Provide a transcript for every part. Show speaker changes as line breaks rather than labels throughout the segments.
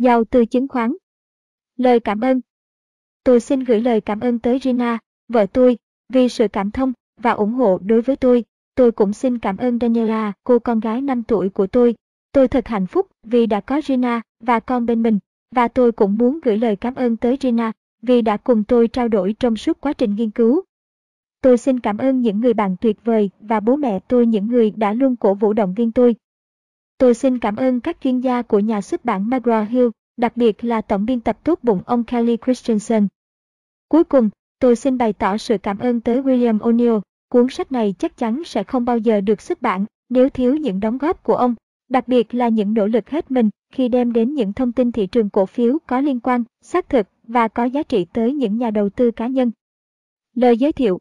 Giàu từ chứng khoán. Lời cảm ơn. Tôi xin gửi lời cảm ơn tới Rina, vợ tôi, vì sự cảm thông và ủng hộ đối với tôi. Tôi cũng xin cảm ơn Daniela, cô con gái 5 tuổi của tôi. Tôi thật hạnh phúc vì đã có Rina và con bên mình. Và tôi cũng muốn gửi lời cảm ơn tới Rina vì đã cùng tôi trao đổi trong suốt quá trình nghiên cứu. Tôi xin cảm ơn những người bạn tuyệt vời và bố mẹ tôi những người đã luôn cổ vũ động viên tôi. Tôi xin cảm ơn các chuyên gia của nhà xuất bản McGraw-Hill, đặc biệt là tổng biên tập tốt bụng ông Kelly Christensen. Cuối cùng, tôi xin bày tỏ sự cảm ơn tới William O'Neill. Cuốn sách này chắc chắn sẽ không bao giờ được xuất bản nếu thiếu những đóng góp của ông, đặc biệt là những nỗ lực hết mình khi đem đến những thông tin thị trường cổ phiếu có liên quan, xác thực và có giá trị tới những nhà đầu tư cá nhân. Lời giới thiệu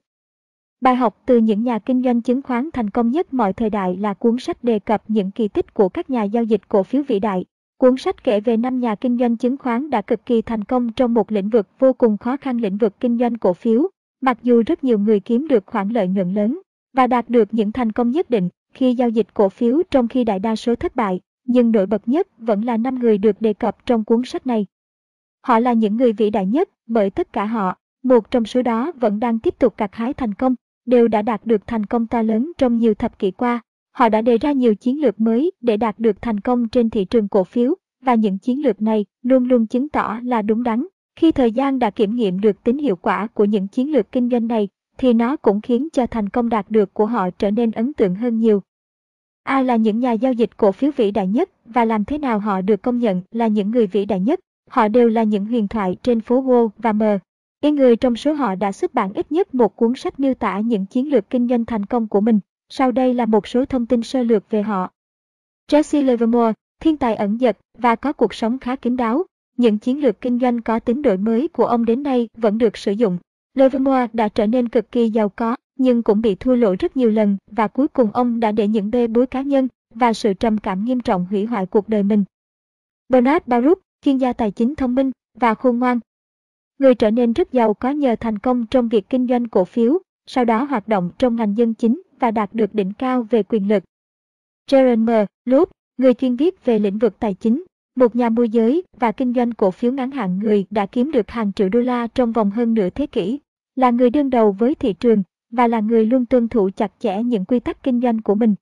Bài học từ những nhà kinh doanh chứng khoán thành công nhất mọi thời đại là cuốn sách đề cập những kỳ tích của các nhà giao dịch cổ phiếu vĩ đại. Cuốn sách kể về năm nhà kinh doanh chứng khoán đã cực kỳ thành công trong một lĩnh vực vô cùng khó khăn lĩnh vực kinh doanh cổ phiếu, mặc dù rất nhiều người kiếm được khoản lợi nhuận lớn và đạt được những thành công nhất định khi giao dịch cổ phiếu trong khi đại đa số thất bại, nhưng nổi bật nhất vẫn là năm người được đề cập trong cuốn sách này. Họ là những người vĩ đại nhất bởi tất cả họ, một trong số đó vẫn đang tiếp tục gặt hái thành công đều đã đạt được thành công to lớn trong nhiều thập kỷ qua. Họ đã đề ra nhiều chiến lược mới để đạt được thành công trên thị trường cổ phiếu, và những chiến lược này luôn luôn chứng tỏ là đúng đắn. Khi thời gian đã kiểm nghiệm được tính hiệu quả của những chiến lược kinh doanh này, thì nó cũng khiến cho thành công đạt được của họ trở nên ấn tượng hơn nhiều. Ai là những nhà giao dịch cổ phiếu vĩ đại nhất và làm thế nào họ được công nhận là những người vĩ đại nhất? Họ đều là những huyền thoại trên phố Wall và M. Cái người trong số họ đã xuất bản ít nhất một cuốn sách miêu tả những chiến lược kinh doanh thành công của mình. Sau đây là một số thông tin sơ lược về họ. Jesse Livermore, thiên tài ẩn dật và có cuộc sống khá kín đáo. Những chiến lược kinh doanh có tính đổi mới của ông đến nay vẫn được sử dụng. Livermore đã trở nên cực kỳ giàu có, nhưng cũng bị thua lỗ rất nhiều lần và cuối cùng ông đã để những bê bối cá nhân và sự trầm cảm nghiêm trọng hủy hoại cuộc đời mình. Bernard Baruch, chuyên gia tài chính thông minh và khôn ngoan, Người trở nên rất giàu có nhờ thành công trong việc kinh doanh cổ phiếu, sau đó hoạt động trong ngành dân chính và đạt được đỉnh cao về quyền lực. Jeremy Loop, người chuyên viết về lĩnh vực tài chính, một nhà môi giới và kinh doanh cổ phiếu ngắn hạn người đã kiếm được hàng triệu đô la trong vòng hơn nửa thế kỷ, là người đương đầu với thị trường và là người luôn tuân thủ chặt chẽ những quy tắc kinh doanh của mình.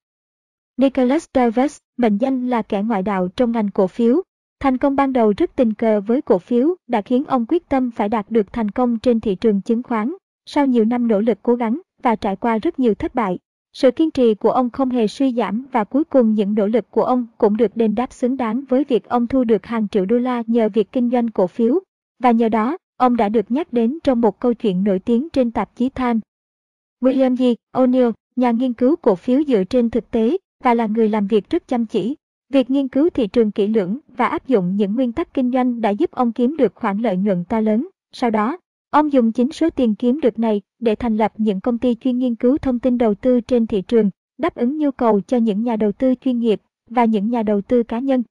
Nicholas Davis, mệnh danh là kẻ ngoại đạo trong ngành cổ phiếu, Thành công ban đầu rất tình cờ với cổ phiếu đã khiến ông quyết tâm phải đạt được thành công trên thị trường chứng khoán. Sau nhiều năm nỗ lực cố gắng và trải qua rất nhiều thất bại, sự kiên trì của ông không hề suy giảm và cuối cùng những nỗ lực của ông cũng được đền đáp xứng đáng với việc ông thu được hàng triệu đô la nhờ việc kinh doanh cổ phiếu. Và nhờ đó, ông đã được nhắc đến trong một câu chuyện nổi tiếng trên tạp chí Time. William G. O'Neill, nhà nghiên cứu cổ phiếu dựa trên thực tế và là người làm việc rất chăm chỉ, Việc nghiên cứu thị trường kỹ lưỡng và áp dụng những nguyên tắc kinh doanh đã giúp ông kiếm được khoản lợi nhuận to lớn. Sau đó, ông dùng chính số tiền kiếm được này để thành lập những công ty chuyên nghiên cứu thông tin đầu tư trên thị trường, đáp ứng nhu cầu cho những nhà đầu tư chuyên nghiệp và những nhà đầu tư cá nhân.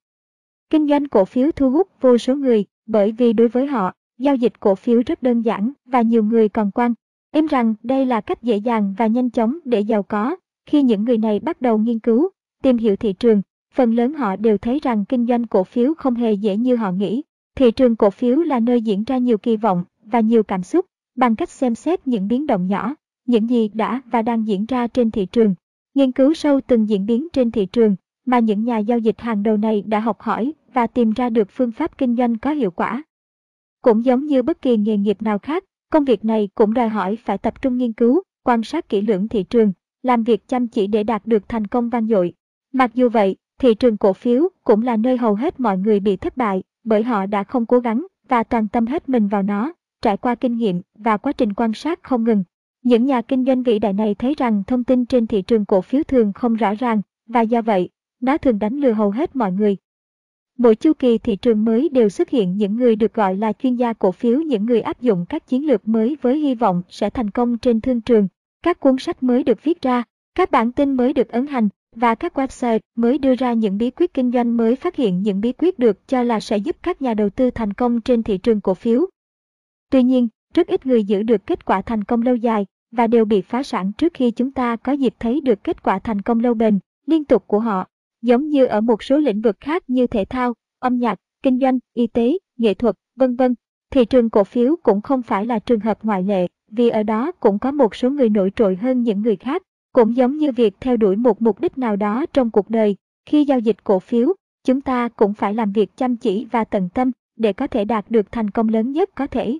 Kinh doanh cổ phiếu thu hút vô số người bởi vì đối với họ, giao dịch cổ phiếu rất đơn giản và nhiều người còn quan em rằng đây là cách dễ dàng và nhanh chóng để giàu có. Khi những người này bắt đầu nghiên cứu, tìm hiểu thị trường phần lớn họ đều thấy rằng kinh doanh cổ phiếu không hề dễ như họ nghĩ. Thị trường cổ phiếu là nơi diễn ra nhiều kỳ vọng và nhiều cảm xúc, bằng cách xem xét những biến động nhỏ, những gì đã và đang diễn ra trên thị trường. Nghiên cứu sâu từng diễn biến trên thị trường mà những nhà giao dịch hàng đầu này đã học hỏi và tìm ra được phương pháp kinh doanh có hiệu quả. Cũng giống như bất kỳ nghề nghiệp nào khác, công việc này cũng đòi hỏi phải tập trung nghiên cứu, quan sát kỹ lưỡng thị trường, làm việc chăm chỉ để đạt được thành công vang dội. Mặc dù vậy, Thị trường cổ phiếu cũng là nơi hầu hết mọi người bị thất bại bởi họ đã không cố gắng và toàn tâm hết mình vào nó, trải qua kinh nghiệm và quá trình quan sát không ngừng. Những nhà kinh doanh vĩ đại này thấy rằng thông tin trên thị trường cổ phiếu thường không rõ ràng và do vậy, nó thường đánh lừa hầu hết mọi người. Mỗi chu kỳ thị trường mới đều xuất hiện những người được gọi là chuyên gia cổ phiếu, những người áp dụng các chiến lược mới với hy vọng sẽ thành công trên thương trường. Các cuốn sách mới được viết ra, các bản tin mới được ấn hành và các website mới đưa ra những bí quyết kinh doanh mới phát hiện những bí quyết được cho là sẽ giúp các nhà đầu tư thành công trên thị trường cổ phiếu. Tuy nhiên, rất ít người giữ được kết quả thành công lâu dài và đều bị phá sản trước khi chúng ta có dịp thấy được kết quả thành công lâu bền, liên tục của họ. Giống như ở một số lĩnh vực khác như thể thao, âm nhạc, kinh doanh, y tế, nghệ thuật, vân vân. Thị trường cổ phiếu cũng không phải là trường hợp ngoại lệ, vì ở đó cũng có một số người nổi trội hơn những người khác. Cũng giống như việc theo đuổi một mục đích nào đó trong cuộc đời, khi giao dịch cổ phiếu, chúng ta cũng phải làm việc chăm chỉ và tận tâm để có thể đạt được thành công lớn nhất có thể.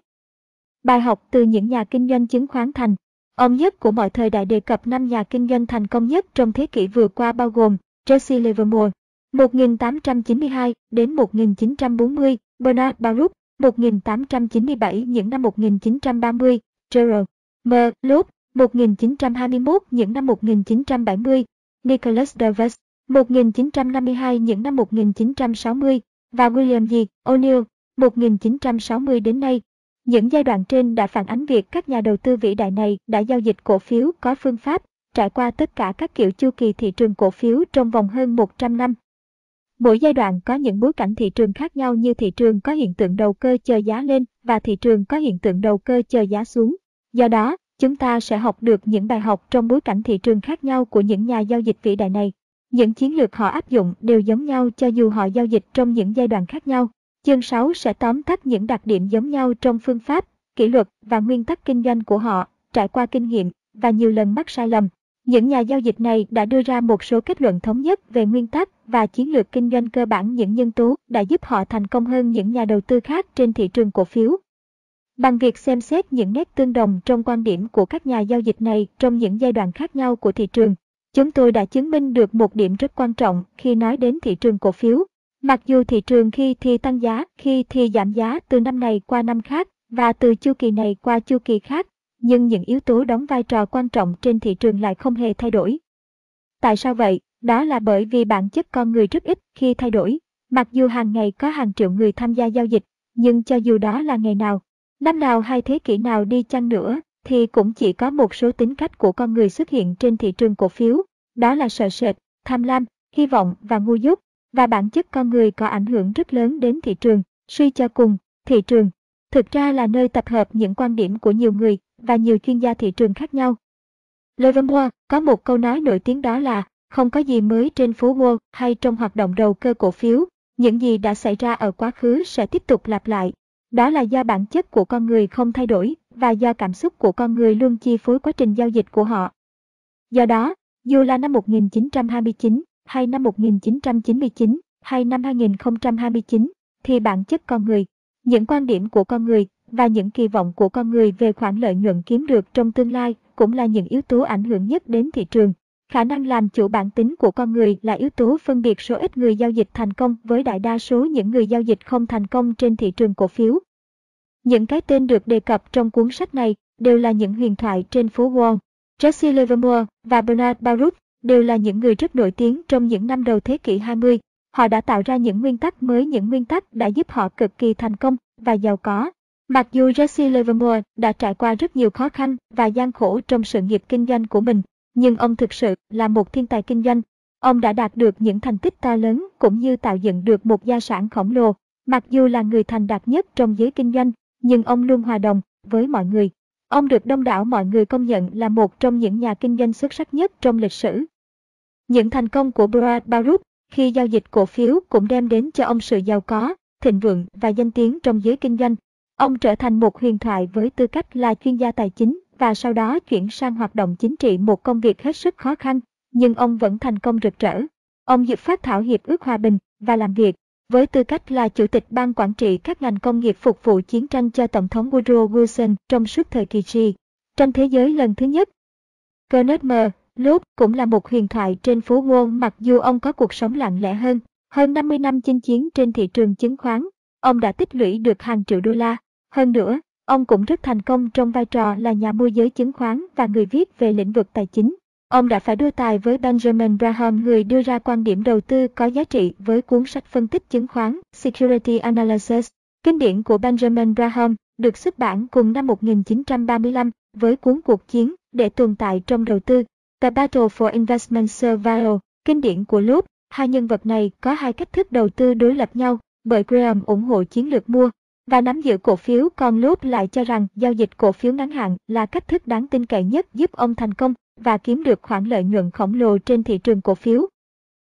Bài học từ những nhà kinh doanh chứng khoán thành Ông nhất của mọi thời đại đề cập năm nhà kinh doanh thành công nhất trong thế kỷ vừa qua bao gồm Jesse Livermore, 1892 đến 1940, Bernard Baruch, 1897 những năm 1930, Gerald M. Loeb, 1921 những năm 1970, Nicholas Davis, 1952 những năm 1960 và William G. O'Neill, 1960 đến nay. Những giai đoạn trên đã phản ánh việc các nhà đầu tư vĩ đại này đã giao dịch cổ phiếu có phương pháp, trải qua tất cả các kiểu chu kỳ thị trường cổ phiếu trong vòng hơn 100 năm. Mỗi giai đoạn có những bối cảnh thị trường khác nhau như thị trường có hiện tượng đầu cơ chờ giá lên và thị trường có hiện tượng đầu cơ chờ giá xuống. Do đó, chúng ta sẽ học được những bài học trong bối cảnh thị trường khác nhau của những nhà giao dịch vĩ đại này. Những chiến lược họ áp dụng đều giống nhau cho dù họ giao dịch trong những giai đoạn khác nhau. Chương 6 sẽ tóm tắt những đặc điểm giống nhau trong phương pháp, kỷ luật và nguyên tắc kinh doanh của họ, trải qua kinh nghiệm và nhiều lần mắc sai lầm. Những nhà giao dịch này đã đưa ra một số kết luận thống nhất về nguyên tắc và chiến lược kinh doanh cơ bản những nhân tố đã giúp họ thành công hơn những nhà đầu tư khác trên thị trường cổ phiếu. Bằng việc xem xét những nét tương đồng trong quan điểm của các nhà giao dịch này trong những giai đoạn khác nhau của thị trường, chúng tôi đã chứng minh được một điểm rất quan trọng khi nói đến thị trường cổ phiếu. Mặc dù thị trường khi thì tăng giá, khi thì giảm giá từ năm này qua năm khác và từ chu kỳ này qua chu kỳ khác, nhưng những yếu tố đóng vai trò quan trọng trên thị trường lại không hề thay đổi. Tại sao vậy? Đó là bởi vì bản chất con người rất ít khi thay đổi. Mặc dù hàng ngày có hàng triệu người tham gia giao dịch, nhưng cho dù đó là ngày nào, năm nào hay thế kỷ nào đi chăng nữa, thì cũng chỉ có một số tính cách của con người xuất hiện trên thị trường cổ phiếu. Đó là sợ sệt, tham lam, hy vọng và ngu dốt. Và bản chất con người có ảnh hưởng rất lớn đến thị trường. Suy cho cùng, thị trường thực ra là nơi tập hợp những quan điểm của nhiều người và nhiều chuyên gia thị trường khác nhau. Livermore có một câu nói nổi tiếng đó là không có gì mới trên phố Wall hay trong hoạt động đầu cơ cổ phiếu, những gì đã xảy ra ở quá khứ sẽ tiếp tục lặp lại. Đó là do bản chất của con người không thay đổi và do cảm xúc của con người luôn chi phối quá trình giao dịch của họ. Do đó, dù là năm 1929, hay năm 1999, hay năm 2029, thì bản chất con người, những quan điểm của con người và những kỳ vọng của con người về khoản lợi nhuận kiếm được trong tương lai cũng là những yếu tố ảnh hưởng nhất đến thị trường. Khả năng làm chủ bản tính của con người là yếu tố phân biệt số ít người giao dịch thành công với đại đa số những người giao dịch không thành công trên thị trường cổ phiếu. Những cái tên được đề cập trong cuốn sách này đều là những huyền thoại trên phố Wall. Jesse Livermore và Bernard Baruch đều là những người rất nổi tiếng trong những năm đầu thế kỷ 20. Họ đã tạo ra những nguyên tắc mới những nguyên tắc đã giúp họ cực kỳ thành công và giàu có. Mặc dù Jesse Livermore đã trải qua rất nhiều khó khăn và gian khổ trong sự nghiệp kinh doanh của mình, nhưng ông thực sự là một thiên tài kinh doanh. Ông đã đạt được những thành tích to lớn cũng như tạo dựng được một gia sản khổng lồ. Mặc dù là người thành đạt nhất trong giới kinh doanh, nhưng ông luôn hòa đồng với mọi người. Ông được đông đảo mọi người công nhận là một trong những nhà kinh doanh xuất sắc nhất trong lịch sử. Những thành công của Brad Baruch khi giao dịch cổ phiếu cũng đem đến cho ông sự giàu có, thịnh vượng và danh tiếng trong giới kinh doanh. Ông trở thành một huyền thoại với tư cách là chuyên gia tài chính và sau đó chuyển sang hoạt động chính trị một công việc hết sức khó khăn, nhưng ông vẫn thành công rực rỡ. Ông giúp phát thảo hiệp ước hòa bình và làm việc với tư cách là chủ tịch ban quản trị các ngành công nghiệp phục vụ chiến tranh cho Tổng thống Woodrow Wilson trong suốt thời kỳ G. Tranh thế giới lần thứ nhất. Kenneth M. Lúc cũng là một huyền thoại trên phố Wall mặc dù ông có cuộc sống lặng lẽ hơn. Hơn 50 năm chinh chiến trên thị trường chứng khoán, ông đã tích lũy được hàng triệu đô la. Hơn nữa, ông cũng rất thành công trong vai trò là nhà môi giới chứng khoán và người viết về lĩnh vực tài chính. Ông đã phải đua tài với Benjamin Graham người đưa ra quan điểm đầu tư có giá trị với cuốn sách phân tích chứng khoán Security Analysis. Kinh điển của Benjamin Graham được xuất bản cùng năm 1935 với cuốn cuộc chiến để tồn tại trong đầu tư The Battle for Investment Survival, kinh điển của Loeb, hai nhân vật này có hai cách thức đầu tư đối lập nhau, bởi Graham ủng hộ chiến lược mua và nắm giữ cổ phiếu còn Loeb lại cho rằng giao dịch cổ phiếu ngắn hạn là cách thức đáng tin cậy nhất giúp ông thành công và kiếm được khoản lợi nhuận khổng lồ trên thị trường cổ phiếu.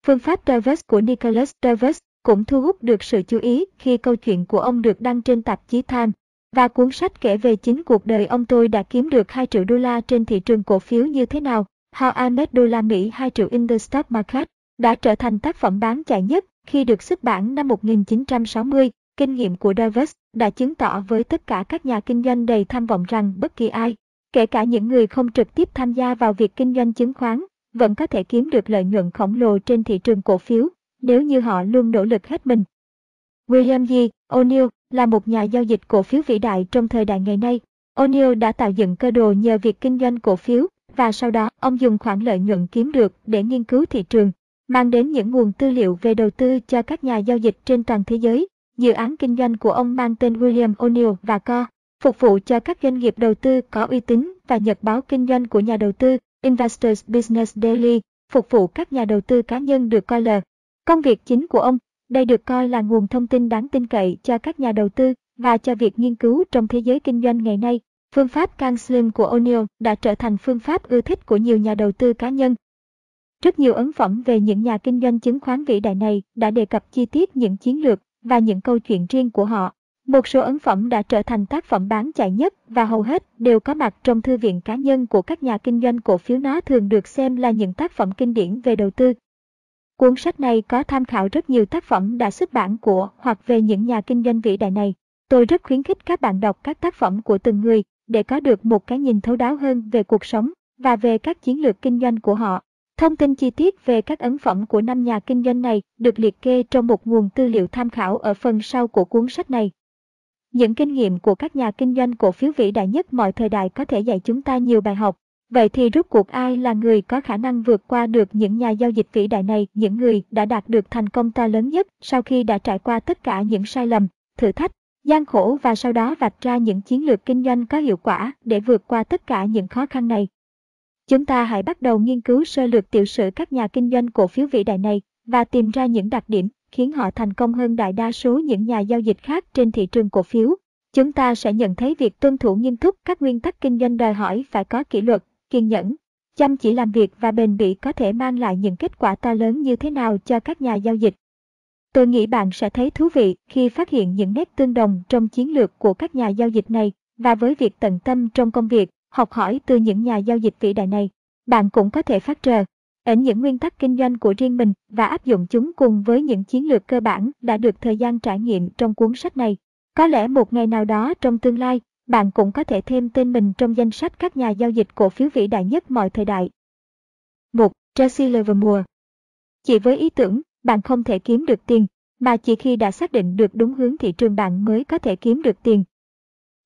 Phương pháp Travers của Nicholas Travers cũng thu hút được sự chú ý khi câu chuyện của ông được đăng trên tạp chí Time. Và cuốn sách kể về chính cuộc đời ông tôi đã kiếm được 2 triệu đô la trên thị trường cổ phiếu như thế nào. How I Made đô la Mỹ 2 triệu in the stock market, đã trở thành tác phẩm bán chạy nhất khi được xuất bản năm 1960. Kinh nghiệm của Davis đã chứng tỏ với tất cả các nhà kinh doanh đầy tham vọng rằng bất kỳ ai, kể cả những người không trực tiếp tham gia vào việc kinh doanh chứng khoán, vẫn có thể kiếm được lợi nhuận khổng lồ trên thị trường cổ phiếu nếu như họ luôn nỗ lực hết mình. William G. O'Neill là một nhà giao dịch cổ phiếu vĩ đại trong thời đại ngày nay. O'Neill đã tạo dựng cơ đồ nhờ việc kinh doanh cổ phiếu và sau đó ông dùng khoản lợi nhuận kiếm được để nghiên cứu thị trường, mang đến những nguồn tư liệu về đầu tư cho các nhà giao dịch trên toàn thế giới. Dự án kinh doanh của ông mang tên William O'Neill và Co. phục vụ cho các doanh nghiệp đầu tư có uy tín và nhật báo kinh doanh của nhà đầu tư Investors Business Daily, phục vụ các nhà đầu tư cá nhân được coi là công việc chính của ông. Đây được coi là nguồn thông tin đáng tin cậy cho các nhà đầu tư và cho việc nghiên cứu trong thế giới kinh doanh ngày nay. Phương pháp Canslim của O'Neill đã trở thành phương pháp ưa thích của nhiều nhà đầu tư cá nhân. Rất nhiều ấn phẩm về những nhà kinh doanh chứng khoán vĩ đại này đã đề cập chi tiết những chiến lược và những câu chuyện riêng của họ. Một số ấn phẩm đã trở thành tác phẩm bán chạy nhất và hầu hết đều có mặt trong thư viện cá nhân của các nhà kinh doanh cổ phiếu nó thường được xem là những tác phẩm kinh điển về đầu tư. Cuốn sách này có tham khảo rất nhiều tác phẩm đã xuất bản của hoặc về những nhà kinh doanh vĩ đại này. Tôi rất khuyến khích các bạn đọc các tác phẩm của từng người để có được một cái nhìn thấu đáo hơn về cuộc sống và về các chiến lược kinh doanh của họ. Thông tin chi tiết về các ấn phẩm của năm nhà kinh doanh này được liệt kê trong một nguồn tư liệu tham khảo ở phần sau của cuốn sách này. Những kinh nghiệm của các nhà kinh doanh cổ phiếu vĩ đại nhất mọi thời đại có thể dạy chúng ta nhiều bài học. Vậy thì rốt cuộc ai là người có khả năng vượt qua được những nhà giao dịch vĩ đại này, những người đã đạt được thành công to lớn nhất sau khi đã trải qua tất cả những sai lầm, thử thách, gian khổ và sau đó vạch ra những chiến lược kinh doanh có hiệu quả để vượt qua tất cả những khó khăn này. Chúng ta hãy bắt đầu nghiên cứu sơ lược tiểu sử các nhà kinh doanh cổ phiếu vĩ đại này và tìm ra những đặc điểm khiến họ thành công hơn đại đa số những nhà giao dịch khác trên thị trường cổ phiếu. Chúng ta sẽ nhận thấy việc tuân thủ nghiêm túc các nguyên tắc kinh doanh đòi hỏi phải có kỷ luật, kiên nhẫn, chăm chỉ làm việc và bền bỉ có thể mang lại những kết quả to lớn như thế nào cho các nhà giao dịch. Tôi nghĩ bạn sẽ thấy thú vị khi phát hiện những nét tương đồng trong chiến lược của các nhà giao dịch này và với việc tận tâm trong công việc, học hỏi từ những nhà giao dịch vĩ đại này, bạn cũng có thể phát trờ ở những nguyên tắc kinh doanh của riêng mình và áp dụng chúng cùng với những chiến lược cơ bản đã được thời gian trải nghiệm trong cuốn sách này. Có lẽ một ngày nào đó trong tương lai, bạn cũng có thể thêm tên mình trong danh sách các nhà giao dịch cổ phiếu vĩ đại nhất mọi thời đại. 1. Tracy Livermore Chỉ với ý tưởng, bạn không thể kiếm được tiền, mà chỉ khi đã xác định được đúng hướng thị trường bạn mới có thể kiếm được tiền.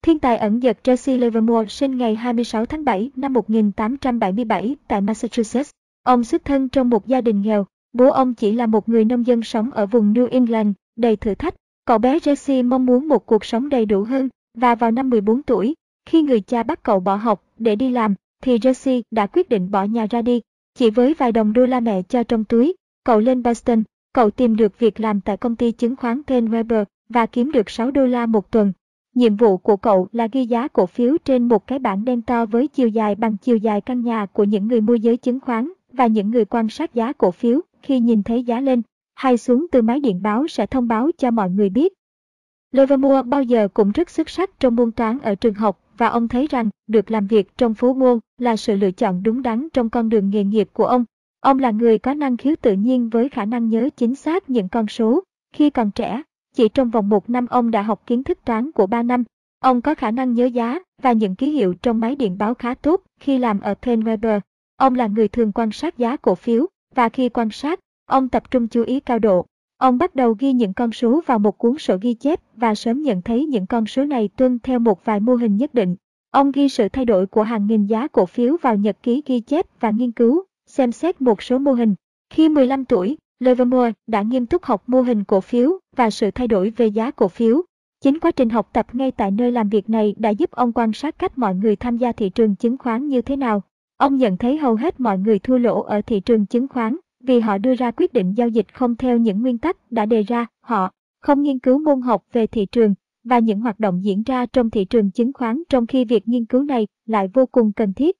Thiên tài ẩn dật Jesse Livermore sinh ngày 26 tháng 7 năm 1877 tại Massachusetts. Ông xuất thân trong một gia đình nghèo, bố ông chỉ là một người nông dân sống ở vùng New England, đầy thử thách. Cậu bé Jesse mong muốn một cuộc sống đầy đủ hơn, và vào năm 14 tuổi, khi người cha bắt cậu bỏ học để đi làm, thì Jesse đã quyết định bỏ nhà ra đi. Chỉ với vài đồng đô la mẹ cho trong túi, cậu lên Boston, cậu tìm được việc làm tại công ty chứng khoán tên Weber và kiếm được 6 đô la một tuần. Nhiệm vụ của cậu là ghi giá cổ phiếu trên một cái bảng đen to với chiều dài bằng chiều dài căn nhà của những người môi giới chứng khoán và những người quan sát giá cổ phiếu khi nhìn thấy giá lên hay xuống từ máy điện báo sẽ thông báo cho mọi người biết. Livermore bao giờ cũng rất xuất sắc trong môn toán ở trường học và ông thấy rằng được làm việc trong phố môn là sự lựa chọn đúng đắn trong con đường nghề nghiệp của ông. Ông là người có năng khiếu tự nhiên với khả năng nhớ chính xác những con số. Khi còn trẻ, chỉ trong vòng một năm ông đã học kiến thức toán của 3 năm. Ông có khả năng nhớ giá và những ký hiệu trong máy điện báo khá tốt khi làm ở Penweber. Ông là người thường quan sát giá cổ phiếu, và khi quan sát, ông tập trung chú ý cao độ. Ông bắt đầu ghi những con số vào một cuốn sổ ghi chép và sớm nhận thấy những con số này tuân theo một vài mô hình nhất định. Ông ghi sự thay đổi của hàng nghìn giá cổ phiếu vào nhật ký ghi chép và nghiên cứu, xem xét một số mô hình. Khi 15 tuổi, Livermore đã nghiêm túc học mô hình cổ phiếu và sự thay đổi về giá cổ phiếu. Chính quá trình học tập ngay tại nơi làm việc này đã giúp ông quan sát cách mọi người tham gia thị trường chứng khoán như thế nào. Ông nhận thấy hầu hết mọi người thua lỗ ở thị trường chứng khoán vì họ đưa ra quyết định giao dịch không theo những nguyên tắc đã đề ra, họ không nghiên cứu môn học về thị trường và những hoạt động diễn ra trong thị trường chứng khoán trong khi việc nghiên cứu này lại vô cùng cần thiết.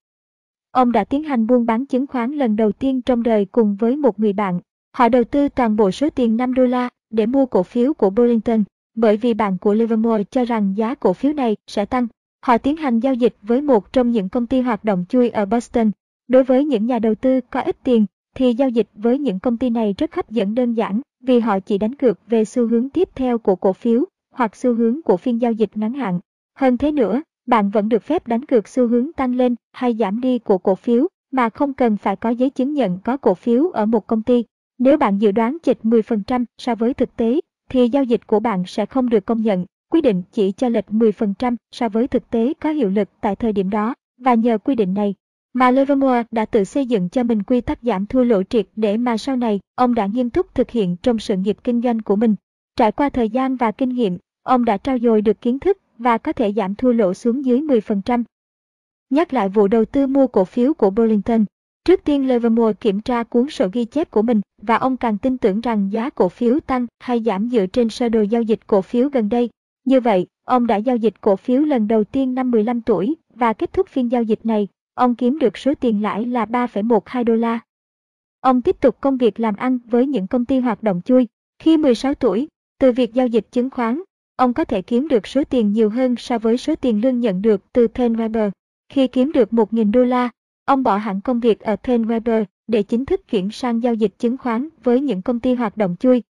Ông đã tiến hành buôn bán chứng khoán lần đầu tiên trong đời cùng với một người bạn. Họ đầu tư toàn bộ số tiền 5 đô la để mua cổ phiếu của Burlington, bởi vì bạn của Livermore cho rằng giá cổ phiếu này sẽ tăng. Họ tiến hành giao dịch với một trong những công ty hoạt động chui ở Boston. Đối với những nhà đầu tư có ít tiền, thì giao dịch với những công ty này rất hấp dẫn đơn giản vì họ chỉ đánh cược về xu hướng tiếp theo của cổ phiếu hoặc xu hướng của phiên giao dịch ngắn hạn. Hơn thế nữa, bạn vẫn được phép đánh cược xu hướng tăng lên hay giảm đi của cổ phiếu mà không cần phải có giấy chứng nhận có cổ phiếu ở một công ty. Nếu bạn dự đoán chịch 10% so với thực tế, thì giao dịch của bạn sẽ không được công nhận. Quy định chỉ cho lệch 10% so với thực tế có hiệu lực tại thời điểm đó, và nhờ quy định này, mà Livermore đã tự xây dựng cho mình quy tắc giảm thua lỗ triệt để mà sau này ông đã nghiêm túc thực hiện trong sự nghiệp kinh doanh của mình. Trải qua thời gian và kinh nghiệm, ông đã trao dồi được kiến thức và có thể giảm thua lỗ xuống dưới 10%. Nhắc lại vụ đầu tư mua cổ phiếu của Burlington. Trước tiên Livermore kiểm tra cuốn sổ ghi chép của mình và ông càng tin tưởng rằng giá cổ phiếu tăng hay giảm dựa trên sơ đồ giao dịch cổ phiếu gần đây. Như vậy, ông đã giao dịch cổ phiếu lần đầu tiên năm 15 tuổi và kết thúc phiên giao dịch này, ông kiếm được số tiền lãi là 3,12 đô la. Ông tiếp tục công việc làm ăn với những công ty hoạt động chui. Khi 16 tuổi, từ việc giao dịch chứng khoán, ông có thể kiếm được số tiền nhiều hơn so với số tiền lương nhận được từ Penn Weber. Khi kiếm được 1.000 đô la, ông bỏ hẳn công việc ở Pen Weber để chính thức chuyển sang giao dịch chứng khoán với những công ty hoạt động chui.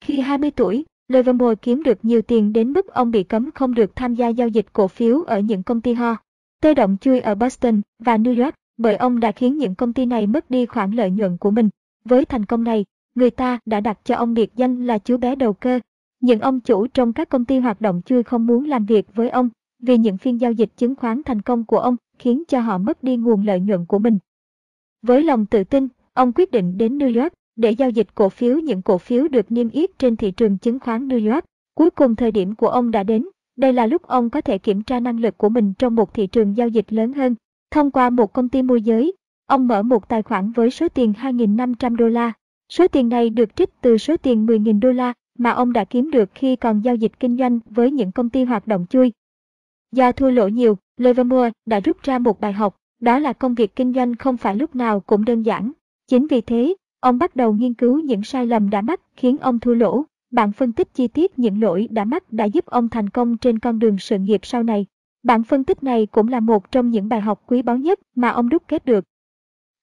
Khi 20 tuổi, Livermore kiếm được nhiều tiền đến mức ông bị cấm không được tham gia giao dịch cổ phiếu ở những công ty ho. Tê động chui ở Boston và New York bởi ông đã khiến những công ty này mất đi khoản lợi nhuận của mình. Với thành công này, người ta đã đặt cho ông biệt danh là chú bé đầu cơ. Những ông chủ trong các công ty hoạt động chui không muốn làm việc với ông vì những phiên giao dịch chứng khoán thành công của ông khiến cho họ mất đi nguồn lợi nhuận của mình. Với lòng tự tin, ông quyết định đến New York để giao dịch cổ phiếu những cổ phiếu được niêm yết trên thị trường chứng khoán New York. Cuối cùng thời điểm của ông đã đến. Đây là lúc ông có thể kiểm tra năng lực của mình trong một thị trường giao dịch lớn hơn. Thông qua một công ty môi giới, ông mở một tài khoản với số tiền 2.500 đô la. Số tiền này được trích từ số tiền 10.000 đô la mà ông đã kiếm được khi còn giao dịch kinh doanh với những công ty hoạt động chui. Do thua lỗ nhiều, Livermore đã rút ra một bài học, đó là công việc kinh doanh không phải lúc nào cũng đơn giản. Chính vì thế, ông bắt đầu nghiên cứu những sai lầm đã mắc khiến ông thua lỗ. Bạn phân tích chi tiết những lỗi đã mắc đã giúp ông thành công trên con đường sự nghiệp sau này. Bản phân tích này cũng là một trong những bài học quý báu nhất mà ông đúc kết được.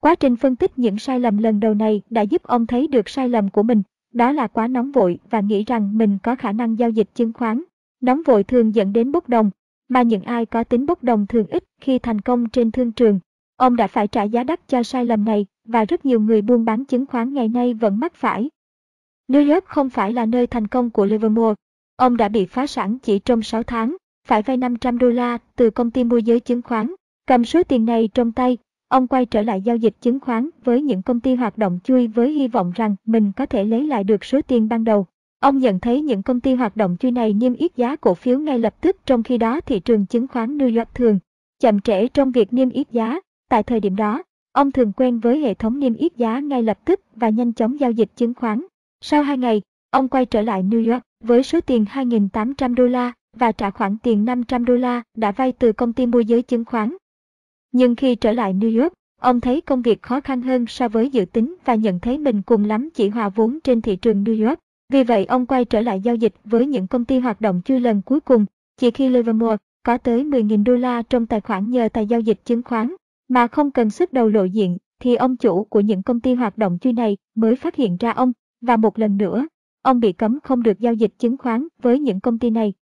Quá trình phân tích những sai lầm lần đầu này đã giúp ông thấy được sai lầm của mình, đó là quá nóng vội và nghĩ rằng mình có khả năng giao dịch chứng khoán. Nóng vội thường dẫn đến bốc đồng, mà những ai có tính bốc đồng thường ít khi thành công trên thương trường. Ông đã phải trả giá đắt cho sai lầm này và rất nhiều người buôn bán chứng khoán ngày nay vẫn mắc phải. New York không phải là nơi thành công của Livermore. Ông đã bị phá sản chỉ trong 6 tháng, phải vay 500 đô la từ công ty môi giới chứng khoán. Cầm số tiền này trong tay, ông quay trở lại giao dịch chứng khoán với những công ty hoạt động chui với hy vọng rằng mình có thể lấy lại được số tiền ban đầu. Ông nhận thấy những công ty hoạt động chui này niêm yết giá cổ phiếu ngay lập tức trong khi đó thị trường chứng khoán New York thường chậm trễ trong việc niêm yết giá. Tại thời điểm đó, ông thường quen với hệ thống niêm yết giá ngay lập tức và nhanh chóng giao dịch chứng khoán. Sau 2 ngày, ông quay trở lại New York với số tiền 2.800 đô la và trả khoản tiền 500 đô la đã vay từ công ty môi giới chứng khoán. Nhưng khi trở lại New York, ông thấy công việc khó khăn hơn so với dự tính và nhận thấy mình cùng lắm chỉ hòa vốn trên thị trường New York. Vì vậy ông quay trở lại giao dịch với những công ty hoạt động chưa lần cuối cùng, chỉ khi Livermore có tới 10.000 đô la trong tài khoản nhờ tài giao dịch chứng khoán, mà không cần xuất đầu lộ diện, thì ông chủ của những công ty hoạt động chui này mới phát hiện ra ông, và một lần nữa, ông bị cấm không được giao dịch chứng khoán với những công ty này.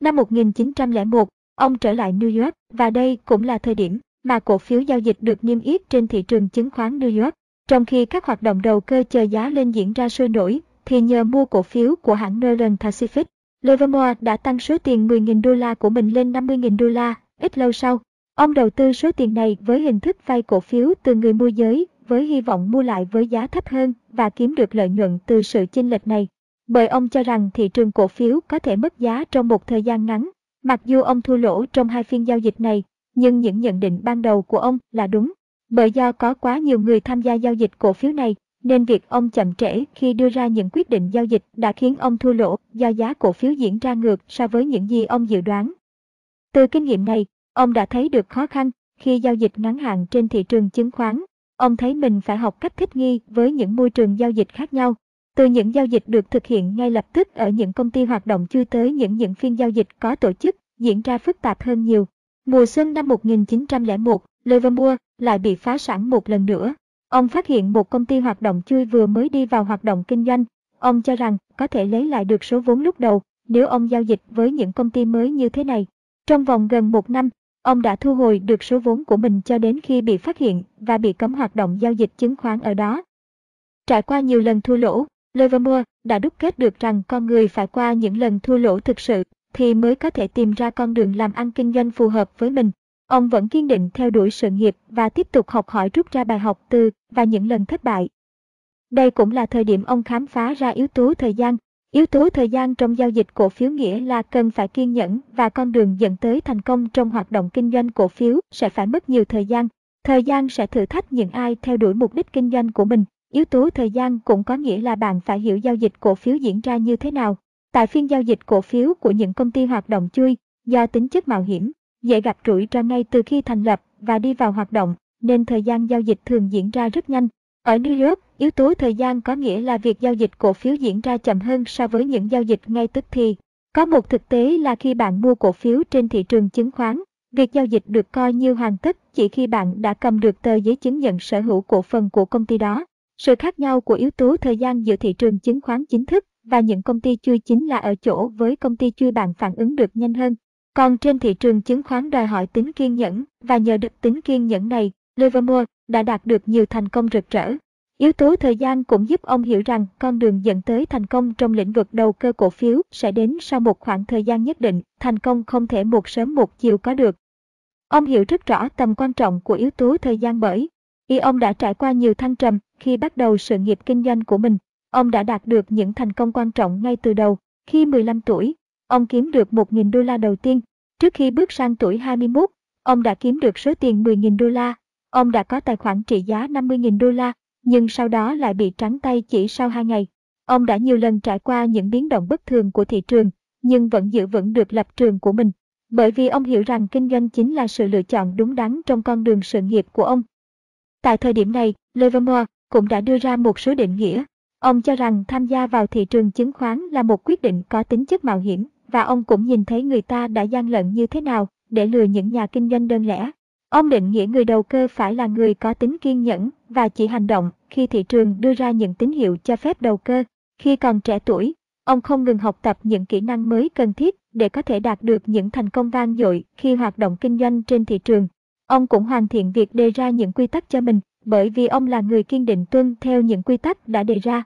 Năm 1901, ông trở lại New York và đây cũng là thời điểm mà cổ phiếu giao dịch được niêm yết trên thị trường chứng khoán New York. Trong khi các hoạt động đầu cơ chờ giá lên diễn ra sôi nổi, thì nhờ mua cổ phiếu của hãng Northern Pacific, Livermore đã tăng số tiền 10.000 đô la của mình lên 50.000 đô la. Ít lâu sau, ông đầu tư số tiền này với hình thức vay cổ phiếu từ người môi giới với hy vọng mua lại với giá thấp hơn và kiếm được lợi nhuận từ sự chênh lệch này. Bởi ông cho rằng thị trường cổ phiếu có thể mất giá trong một thời gian ngắn. Mặc dù ông thua lỗ trong hai phiên giao dịch này, nhưng những nhận định ban đầu của ông là đúng. Bởi do có quá nhiều người tham gia giao dịch cổ phiếu này, nên việc ông chậm trễ khi đưa ra những quyết định giao dịch đã khiến ông thua lỗ do giá cổ phiếu diễn ra ngược so với những gì ông dự đoán. Từ kinh nghiệm này, ông đã thấy được khó khăn khi giao dịch ngắn hạn trên thị trường chứng khoán. Ông thấy mình phải học cách thích nghi với những môi trường giao dịch khác nhau. Từ những giao dịch được thực hiện ngay lập tức ở những công ty hoạt động chưa tới những những phiên giao dịch có tổ chức, diễn ra phức tạp hơn nhiều. Mùa xuân năm 1901, Livermore lại bị phá sản một lần nữa. Ông phát hiện một công ty hoạt động chui vừa mới đi vào hoạt động kinh doanh. Ông cho rằng có thể lấy lại được số vốn lúc đầu nếu ông giao dịch với những công ty mới như thế này. Trong vòng gần một năm, ông đã thu hồi được số vốn của mình cho đến khi bị phát hiện và bị cấm hoạt động giao dịch chứng khoán ở đó. Trải qua nhiều lần thua lỗ, Livermore đã đúc kết được rằng con người phải qua những lần thua lỗ thực sự thì mới có thể tìm ra con đường làm ăn kinh doanh phù hợp với mình. Ông vẫn kiên định theo đuổi sự nghiệp và tiếp tục học hỏi rút ra bài học từ và những lần thất bại. Đây cũng là thời điểm ông khám phá ra yếu tố thời gian. Yếu tố thời gian trong giao dịch cổ phiếu nghĩa là cần phải kiên nhẫn và con đường dẫn tới thành công trong hoạt động kinh doanh cổ phiếu sẽ phải mất nhiều thời gian. Thời gian sẽ thử thách những ai theo đuổi mục đích kinh doanh của mình. Yếu tố thời gian cũng có nghĩa là bạn phải hiểu giao dịch cổ phiếu diễn ra như thế nào. Tại phiên giao dịch cổ phiếu của những công ty hoạt động chui, do tính chất mạo hiểm, dễ gặp rủi ro ngay từ khi thành lập và đi vào hoạt động, nên thời gian giao dịch thường diễn ra rất nhanh. Ở New York, yếu tố thời gian có nghĩa là việc giao dịch cổ phiếu diễn ra chậm hơn so với những giao dịch ngay tức thì. Có một thực tế là khi bạn mua cổ phiếu trên thị trường chứng khoán, việc giao dịch được coi như hoàn tất chỉ khi bạn đã cầm được tờ giấy chứng nhận sở hữu cổ phần của công ty đó. Sự khác nhau của yếu tố thời gian giữa thị trường chứng khoán chính thức và những công ty chui chính là ở chỗ với công ty chui bạn phản ứng được nhanh hơn. Còn trên thị trường chứng khoán đòi hỏi tính kiên nhẫn và nhờ được tính kiên nhẫn này, Livermore đã đạt được nhiều thành công rực rỡ. Yếu tố thời gian cũng giúp ông hiểu rằng con đường dẫn tới thành công trong lĩnh vực đầu cơ cổ phiếu sẽ đến sau một khoảng thời gian nhất định, thành công không thể một sớm một chiều có được. Ông hiểu rất rõ tầm quan trọng của yếu tố thời gian bởi y ông đã trải qua nhiều thăng trầm khi bắt đầu sự nghiệp kinh doanh của mình. Ông đã đạt được những thành công quan trọng ngay từ đầu. Khi 15 tuổi, ông kiếm được 1.000 đô la đầu tiên. Trước khi bước sang tuổi 21, ông đã kiếm được số tiền 10.000 đô la. Ông đã có tài khoản trị giá 50.000 đô la, nhưng sau đó lại bị trắng tay chỉ sau 2 ngày. Ông đã nhiều lần trải qua những biến động bất thường của thị trường, nhưng vẫn giữ vững được lập trường của mình. Bởi vì ông hiểu rằng kinh doanh chính là sự lựa chọn đúng đắn trong con đường sự nghiệp của ông. Tại thời điểm này, Livermore cũng đã đưa ra một số định nghĩa. Ông cho rằng tham gia vào thị trường chứng khoán là một quyết định có tính chất mạo hiểm, và ông cũng nhìn thấy người ta đã gian lận như thế nào để lừa những nhà kinh doanh đơn lẻ. Ông định nghĩa người đầu cơ phải là người có tính kiên nhẫn và chỉ hành động khi thị trường đưa ra những tín hiệu cho phép đầu cơ. Khi còn trẻ tuổi, ông không ngừng học tập những kỹ năng mới cần thiết để có thể đạt được những thành công vang dội khi hoạt động kinh doanh trên thị trường. Ông cũng hoàn thiện việc đề ra những quy tắc cho mình bởi vì ông là người kiên định tuân theo những quy tắc đã đề ra.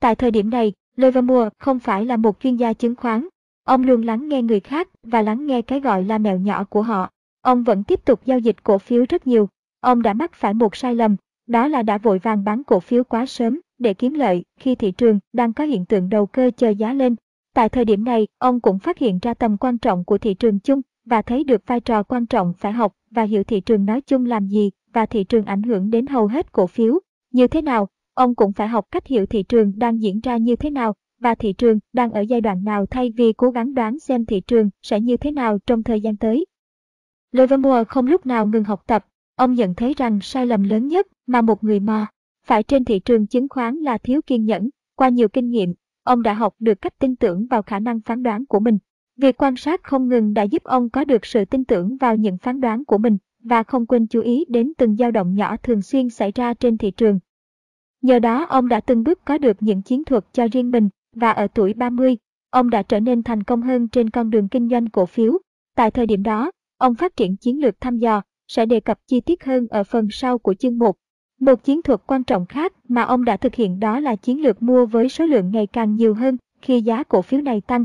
Tại thời điểm này, Livermore không phải là một chuyên gia chứng khoán. Ông luôn lắng nghe người khác và lắng nghe cái gọi là mèo nhỏ của họ. Ông vẫn tiếp tục giao dịch cổ phiếu rất nhiều. Ông đã mắc phải một sai lầm, đó là đã vội vàng bán cổ phiếu quá sớm để kiếm lợi khi thị trường đang có hiện tượng đầu cơ chờ giá lên. Tại thời điểm này, ông cũng phát hiện ra tầm quan trọng của thị trường chung và thấy được vai trò quan trọng phải học và hiểu thị trường nói chung làm gì và thị trường ảnh hưởng đến hầu hết cổ phiếu. Như thế nào, ông cũng phải học cách hiểu thị trường đang diễn ra như thế nào và thị trường đang ở giai đoạn nào thay vì cố gắng đoán xem thị trường sẽ như thế nào trong thời gian tới. Livermore không lúc nào ngừng học tập, ông nhận thấy rằng sai lầm lớn nhất mà một người mò phải trên thị trường chứng khoán là thiếu kiên nhẫn. Qua nhiều kinh nghiệm, ông đã học được cách tin tưởng vào khả năng phán đoán của mình. Việc quan sát không ngừng đã giúp ông có được sự tin tưởng vào những phán đoán của mình và không quên chú ý đến từng dao động nhỏ thường xuyên xảy ra trên thị trường. Nhờ đó ông đã từng bước có được những chiến thuật cho riêng mình và ở tuổi 30, ông đã trở nên thành công hơn trên con đường kinh doanh cổ phiếu. Tại thời điểm đó, ông phát triển chiến lược thăm dò, sẽ đề cập chi tiết hơn ở phần sau của chương 1. Một chiến thuật quan trọng khác mà ông đã thực hiện đó là chiến lược mua với số lượng ngày càng nhiều hơn khi giá cổ phiếu này tăng.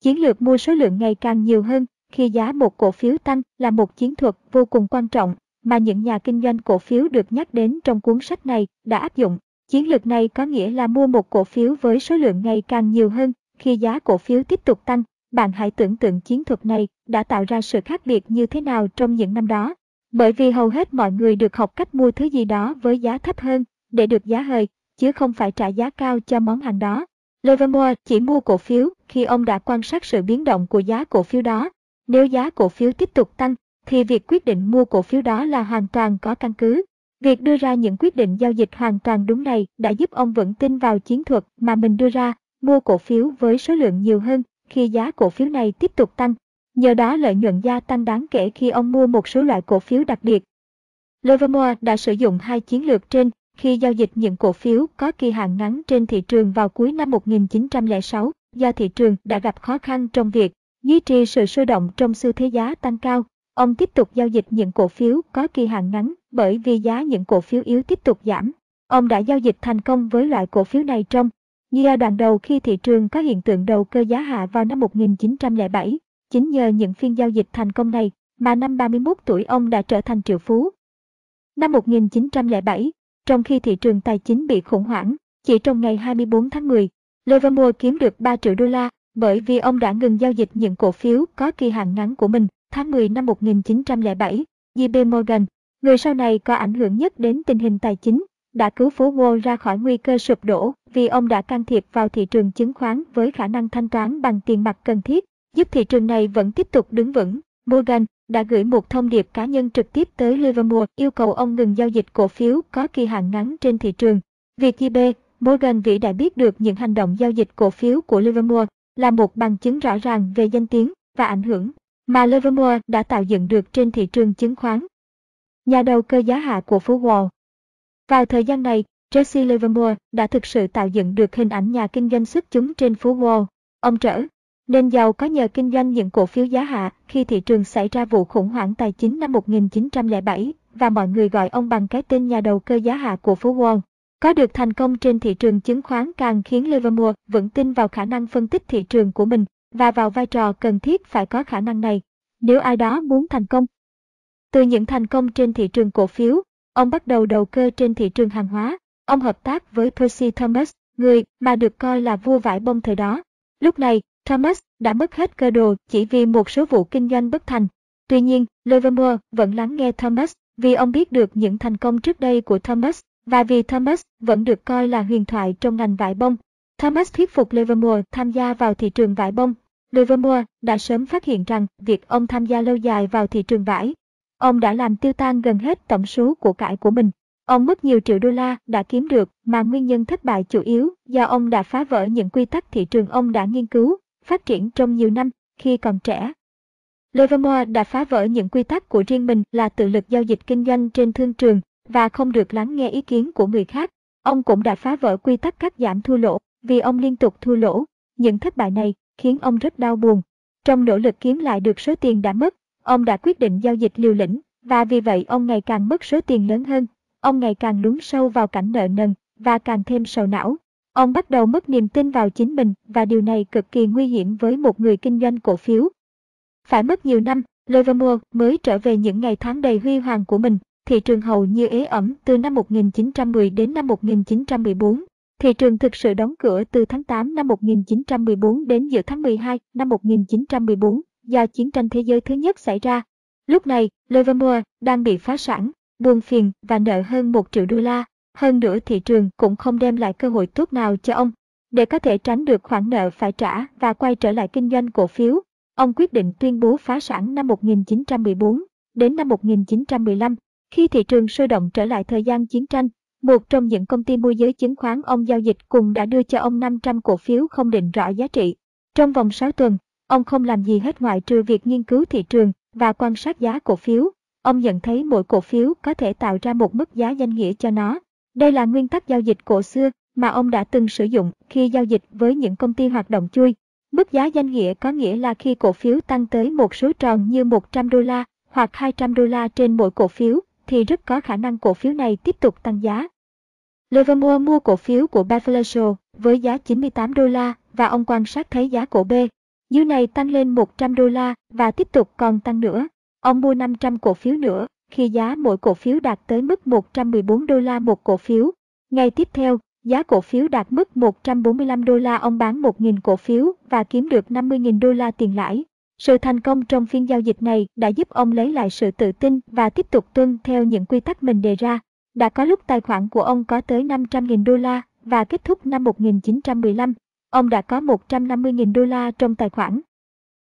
Chiến lược mua số lượng ngày càng nhiều hơn khi giá một cổ phiếu tăng là một chiến thuật vô cùng quan trọng mà những nhà kinh doanh cổ phiếu được nhắc đến trong cuốn sách này đã áp dụng. Chiến lược này có nghĩa là mua một cổ phiếu với số lượng ngày càng nhiều hơn khi giá cổ phiếu tiếp tục tăng. Bạn hãy tưởng tượng chiến thuật này đã tạo ra sự khác biệt như thế nào trong những năm đó. Bởi vì hầu hết mọi người được học cách mua thứ gì đó với giá thấp hơn để được giá hời, chứ không phải trả giá cao cho món hàng đó. Livermore chỉ mua cổ phiếu khi ông đã quan sát sự biến động của giá cổ phiếu đó nếu giá cổ phiếu tiếp tục tăng, thì việc quyết định mua cổ phiếu đó là hoàn toàn có căn cứ. Việc đưa ra những quyết định giao dịch hoàn toàn đúng này đã giúp ông vững tin vào chiến thuật mà mình đưa ra, mua cổ phiếu với số lượng nhiều hơn khi giá cổ phiếu này tiếp tục tăng. Nhờ đó lợi nhuận gia tăng đáng kể khi ông mua một số loại cổ phiếu đặc biệt. Livermore đã sử dụng hai chiến lược trên khi giao dịch những cổ phiếu có kỳ hạn ngắn trên thị trường vào cuối năm 1906 do thị trường đã gặp khó khăn trong việc duy trì sự sôi động trong xu thế giá tăng cao. Ông tiếp tục giao dịch những cổ phiếu có kỳ hạn ngắn bởi vì giá những cổ phiếu yếu tiếp tục giảm. Ông đã giao dịch thành công với loại cổ phiếu này trong giai đoạn đầu khi thị trường có hiện tượng đầu cơ giá hạ vào năm 1907. Chính nhờ những phiên giao dịch thành công này mà năm 31 tuổi ông đã trở thành triệu phú. Năm 1907, trong khi thị trường tài chính bị khủng hoảng, chỉ trong ngày 24 tháng 10, Livermore kiếm được 3 triệu đô la bởi vì ông đã ngừng giao dịch những cổ phiếu có kỳ hạn ngắn của mình. Tháng 10 năm 1907, JP Morgan, người sau này có ảnh hưởng nhất đến tình hình tài chính, đã cứu phố Wall ra khỏi nguy cơ sụp đổ vì ông đã can thiệp vào thị trường chứng khoán với khả năng thanh toán bằng tiền mặt cần thiết, giúp thị trường này vẫn tiếp tục đứng vững. Morgan đã gửi một thông điệp cá nhân trực tiếp tới Livermore yêu cầu ông ngừng giao dịch cổ phiếu có kỳ hạn ngắn trên thị trường. Việc JP Morgan vĩ đã biết được những hành động giao dịch cổ phiếu của Livermore là một bằng chứng rõ ràng về danh tiếng và ảnh hưởng mà Livermore đã tạo dựng được trên thị trường chứng khoán. Nhà đầu cơ giá hạ của phố Wall Vào thời gian này, Jesse Livermore đã thực sự tạo dựng được hình ảnh nhà kinh doanh xuất chúng trên phố Wall. Ông trở nên giàu có nhờ kinh doanh những cổ phiếu giá hạ khi thị trường xảy ra vụ khủng hoảng tài chính năm 1907 và mọi người gọi ông bằng cái tên nhà đầu cơ giá hạ của phố Wall. Có được thành công trên thị trường chứng khoán càng khiến Livermore vững tin vào khả năng phân tích thị trường của mình và vào vai trò cần thiết phải có khả năng này nếu ai đó muốn thành công. Từ những thành công trên thị trường cổ phiếu, ông bắt đầu đầu cơ trên thị trường hàng hóa. Ông hợp tác với Percy Thomas, người mà được coi là vua vải bông thời đó. Lúc này, Thomas đã mất hết cơ đồ chỉ vì một số vụ kinh doanh bất thành. Tuy nhiên, Livermore vẫn lắng nghe Thomas vì ông biết được những thành công trước đây của Thomas và vì Thomas vẫn được coi là huyền thoại trong ngành vải bông. Thomas thuyết phục Livermore tham gia vào thị trường vải bông. Livermore đã sớm phát hiện rằng việc ông tham gia lâu dài vào thị trường vải, ông đã làm tiêu tan gần hết tổng số của cải của mình. Ông mất nhiều triệu đô la đã kiếm được mà nguyên nhân thất bại chủ yếu do ông đã phá vỡ những quy tắc thị trường ông đã nghiên cứu, phát triển trong nhiều năm khi còn trẻ. Livermore đã phá vỡ những quy tắc của riêng mình là tự lực giao dịch kinh doanh trên thương trường và không được lắng nghe ý kiến của người khác. Ông cũng đã phá vỡ quy tắc cắt giảm thua lỗ vì ông liên tục thua lỗ. Những thất bại này khiến ông rất đau buồn. Trong nỗ lực kiếm lại được số tiền đã mất, ông đã quyết định giao dịch liều lĩnh và vì vậy ông ngày càng mất số tiền lớn hơn. Ông ngày càng lún sâu vào cảnh nợ nần và càng thêm sầu não. Ông bắt đầu mất niềm tin vào chính mình và điều này cực kỳ nguy hiểm với một người kinh doanh cổ phiếu. Phải mất nhiều năm, Livermore mới trở về những ngày tháng đầy huy hoàng của mình thị trường hầu như ế ẩm từ năm 1910 đến năm 1914. Thị trường thực sự đóng cửa từ tháng 8 năm 1914 đến giữa tháng 12 năm 1914 do chiến tranh thế giới thứ nhất xảy ra. Lúc này, Livermore đang bị phá sản, buồn phiền và nợ hơn 1 triệu đô la. Hơn nữa thị trường cũng không đem lại cơ hội tốt nào cho ông. Để có thể tránh được khoản nợ phải trả và quay trở lại kinh doanh cổ phiếu, ông quyết định tuyên bố phá sản năm 1914. Đến năm 1915, khi thị trường sôi động trở lại thời gian chiến tranh, một trong những công ty môi giới chứng khoán ông giao dịch cùng đã đưa cho ông 500 cổ phiếu không định rõ giá trị. Trong vòng 6 tuần, ông không làm gì hết ngoại trừ việc nghiên cứu thị trường và quan sát giá cổ phiếu. Ông nhận thấy mỗi cổ phiếu có thể tạo ra một mức giá danh nghĩa cho nó. Đây là nguyên tắc giao dịch cổ xưa mà ông đã từng sử dụng khi giao dịch với những công ty hoạt động chui. Mức giá danh nghĩa có nghĩa là khi cổ phiếu tăng tới một số tròn như 100 đô la hoặc 200 đô la trên mỗi cổ phiếu thì rất có khả năng cổ phiếu này tiếp tục tăng giá. Livermore mua cổ phiếu của Buffalo Show với giá 98 đô la và ông quan sát thấy giá cổ B. Dư này tăng lên 100 đô la và tiếp tục còn tăng nữa. Ông mua 500 cổ phiếu nữa khi giá mỗi cổ phiếu đạt tới mức 114 đô la một cổ phiếu. Ngày tiếp theo, giá cổ phiếu đạt mức 145 đô la ông bán 1.000 cổ phiếu và kiếm được 50.000 đô la tiền lãi. Sự thành công trong phiên giao dịch này đã giúp ông lấy lại sự tự tin và tiếp tục tuân theo những quy tắc mình đề ra. Đã có lúc tài khoản của ông có tới 500.000 đô la và kết thúc năm 1915, ông đã có 150.000 đô la trong tài khoản.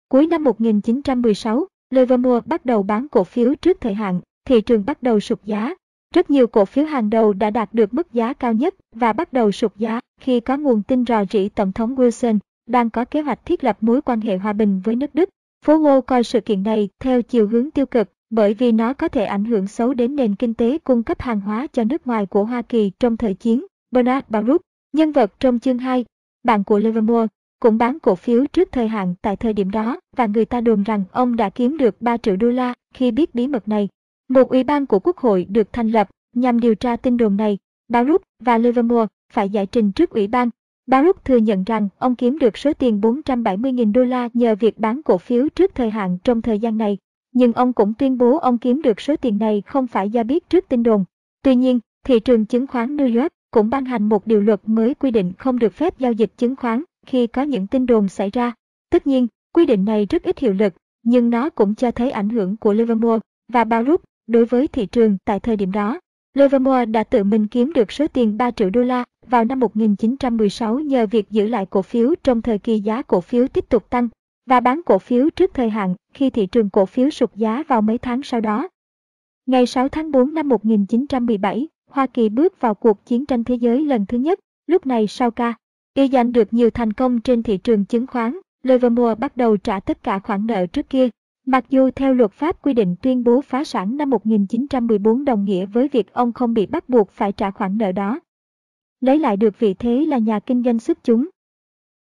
Cuối năm 1916, Livermore bắt đầu bán cổ phiếu trước thời hạn, thị trường bắt đầu sụt giá. Rất nhiều cổ phiếu hàng đầu đã đạt được mức giá cao nhất và bắt đầu sụt giá khi có nguồn tin rò rỉ Tổng thống Wilson đang có kế hoạch thiết lập mối quan hệ hòa bình với nước Đức. Phố Wall coi sự kiện này theo chiều hướng tiêu cực bởi vì nó có thể ảnh hưởng xấu đến nền kinh tế cung cấp hàng hóa cho nước ngoài của Hoa Kỳ trong thời chiến. Bernard Baruch, nhân vật trong chương 2, bạn của Livermore, cũng bán cổ phiếu trước thời hạn tại thời điểm đó và người ta đồn rằng ông đã kiếm được 3 triệu đô la khi biết bí mật này. Một ủy ban của Quốc hội được thành lập nhằm điều tra tin đồn này. Baruch và Livermore phải giải trình trước ủy ban. Baruch thừa nhận rằng ông kiếm được số tiền 470.000 đô la nhờ việc bán cổ phiếu trước thời hạn trong thời gian này. Nhưng ông cũng tuyên bố ông kiếm được số tiền này không phải do biết trước tin đồn. Tuy nhiên, thị trường chứng khoán New York cũng ban hành một điều luật mới quy định không được phép giao dịch chứng khoán khi có những tin đồn xảy ra. Tất nhiên, quy định này rất ít hiệu lực, nhưng nó cũng cho thấy ảnh hưởng của Livermore và Baruch đối với thị trường tại thời điểm đó. Livermore đã tự mình kiếm được số tiền 3 triệu đô la vào năm 1916 nhờ việc giữ lại cổ phiếu trong thời kỳ giá cổ phiếu tiếp tục tăng và bán cổ phiếu trước thời hạn khi thị trường cổ phiếu sụt giá vào mấy tháng sau đó. Ngày 6 tháng 4 năm 1917, Hoa Kỳ bước vào cuộc chiến tranh thế giới lần thứ nhất, lúc này sau ca. Y giành được nhiều thành công trên thị trường chứng khoán, Livermore bắt đầu trả tất cả khoản nợ trước kia. Mặc dù theo luật pháp quy định tuyên bố phá sản năm 1914 đồng nghĩa với việc ông không bị bắt buộc phải trả khoản nợ đó. Lấy lại được vị thế là nhà kinh doanh xuất chúng.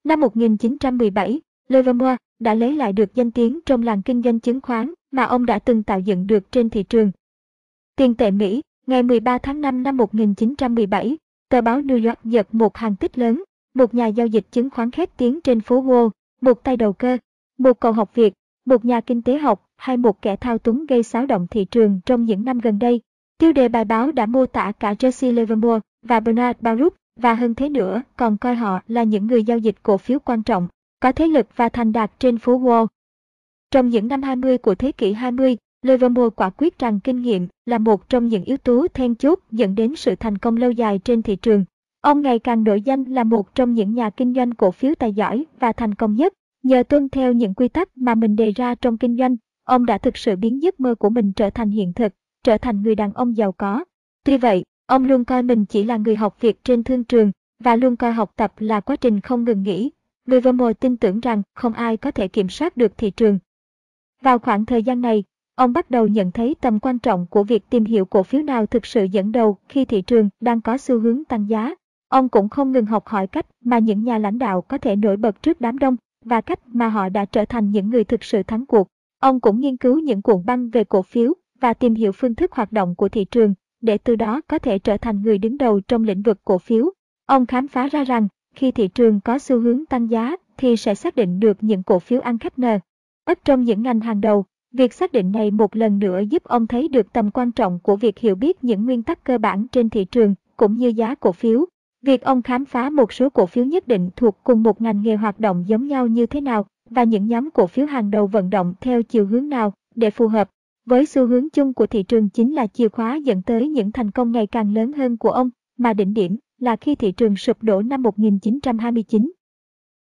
Năm 1917, Livermore đã lấy lại được danh tiếng trong làng kinh doanh chứng khoán mà ông đã từng tạo dựng được trên thị trường. Tiền tệ Mỹ, ngày 13 tháng 5 năm 1917, tờ báo New York giật một hàng tích lớn, một nhà giao dịch chứng khoán khét tiếng trên phố Wall, một tay đầu cơ, một cậu học Việt, một nhà kinh tế học hay một kẻ thao túng gây xáo động thị trường trong những năm gần đây. Tiêu đề bài báo đã mô tả cả Jesse Livermore và Bernard Baruch và hơn thế nữa còn coi họ là những người giao dịch cổ phiếu quan trọng có thế lực và thành đạt trên phố Wall. Trong những năm 20 của thế kỷ 20, Livermore quả quyết rằng kinh nghiệm là một trong những yếu tố then chốt dẫn đến sự thành công lâu dài trên thị trường. Ông ngày càng nổi danh là một trong những nhà kinh doanh cổ phiếu tài giỏi và thành công nhất. Nhờ tuân theo những quy tắc mà mình đề ra trong kinh doanh, ông đã thực sự biến giấc mơ của mình trở thành hiện thực, trở thành người đàn ông giàu có. Tuy vậy, ông luôn coi mình chỉ là người học việc trên thương trường và luôn coi học tập là quá trình không ngừng nghỉ Livermore tin tưởng rằng không ai có thể kiểm soát được thị trường. Vào khoảng thời gian này, ông bắt đầu nhận thấy tầm quan trọng của việc tìm hiểu cổ phiếu nào thực sự dẫn đầu khi thị trường đang có xu hướng tăng giá. Ông cũng không ngừng học hỏi cách mà những nhà lãnh đạo có thể nổi bật trước đám đông và cách mà họ đã trở thành những người thực sự thắng cuộc. Ông cũng nghiên cứu những cuộn băng về cổ phiếu và tìm hiểu phương thức hoạt động của thị trường để từ đó có thể trở thành người đứng đầu trong lĩnh vực cổ phiếu. Ông khám phá ra rằng khi thị trường có xu hướng tăng giá thì sẽ xác định được những cổ phiếu ăn khách nờ. Ít trong những ngành hàng đầu, việc xác định này một lần nữa giúp ông thấy được tầm quan trọng của việc hiểu biết những nguyên tắc cơ bản trên thị trường cũng như giá cổ phiếu. Việc ông khám phá một số cổ phiếu nhất định thuộc cùng một ngành nghề hoạt động giống nhau như thế nào và những nhóm cổ phiếu hàng đầu vận động theo chiều hướng nào để phù hợp với xu hướng chung của thị trường chính là chìa khóa dẫn tới những thành công ngày càng lớn hơn của ông mà đỉnh điểm là khi thị trường sụp đổ năm 1929.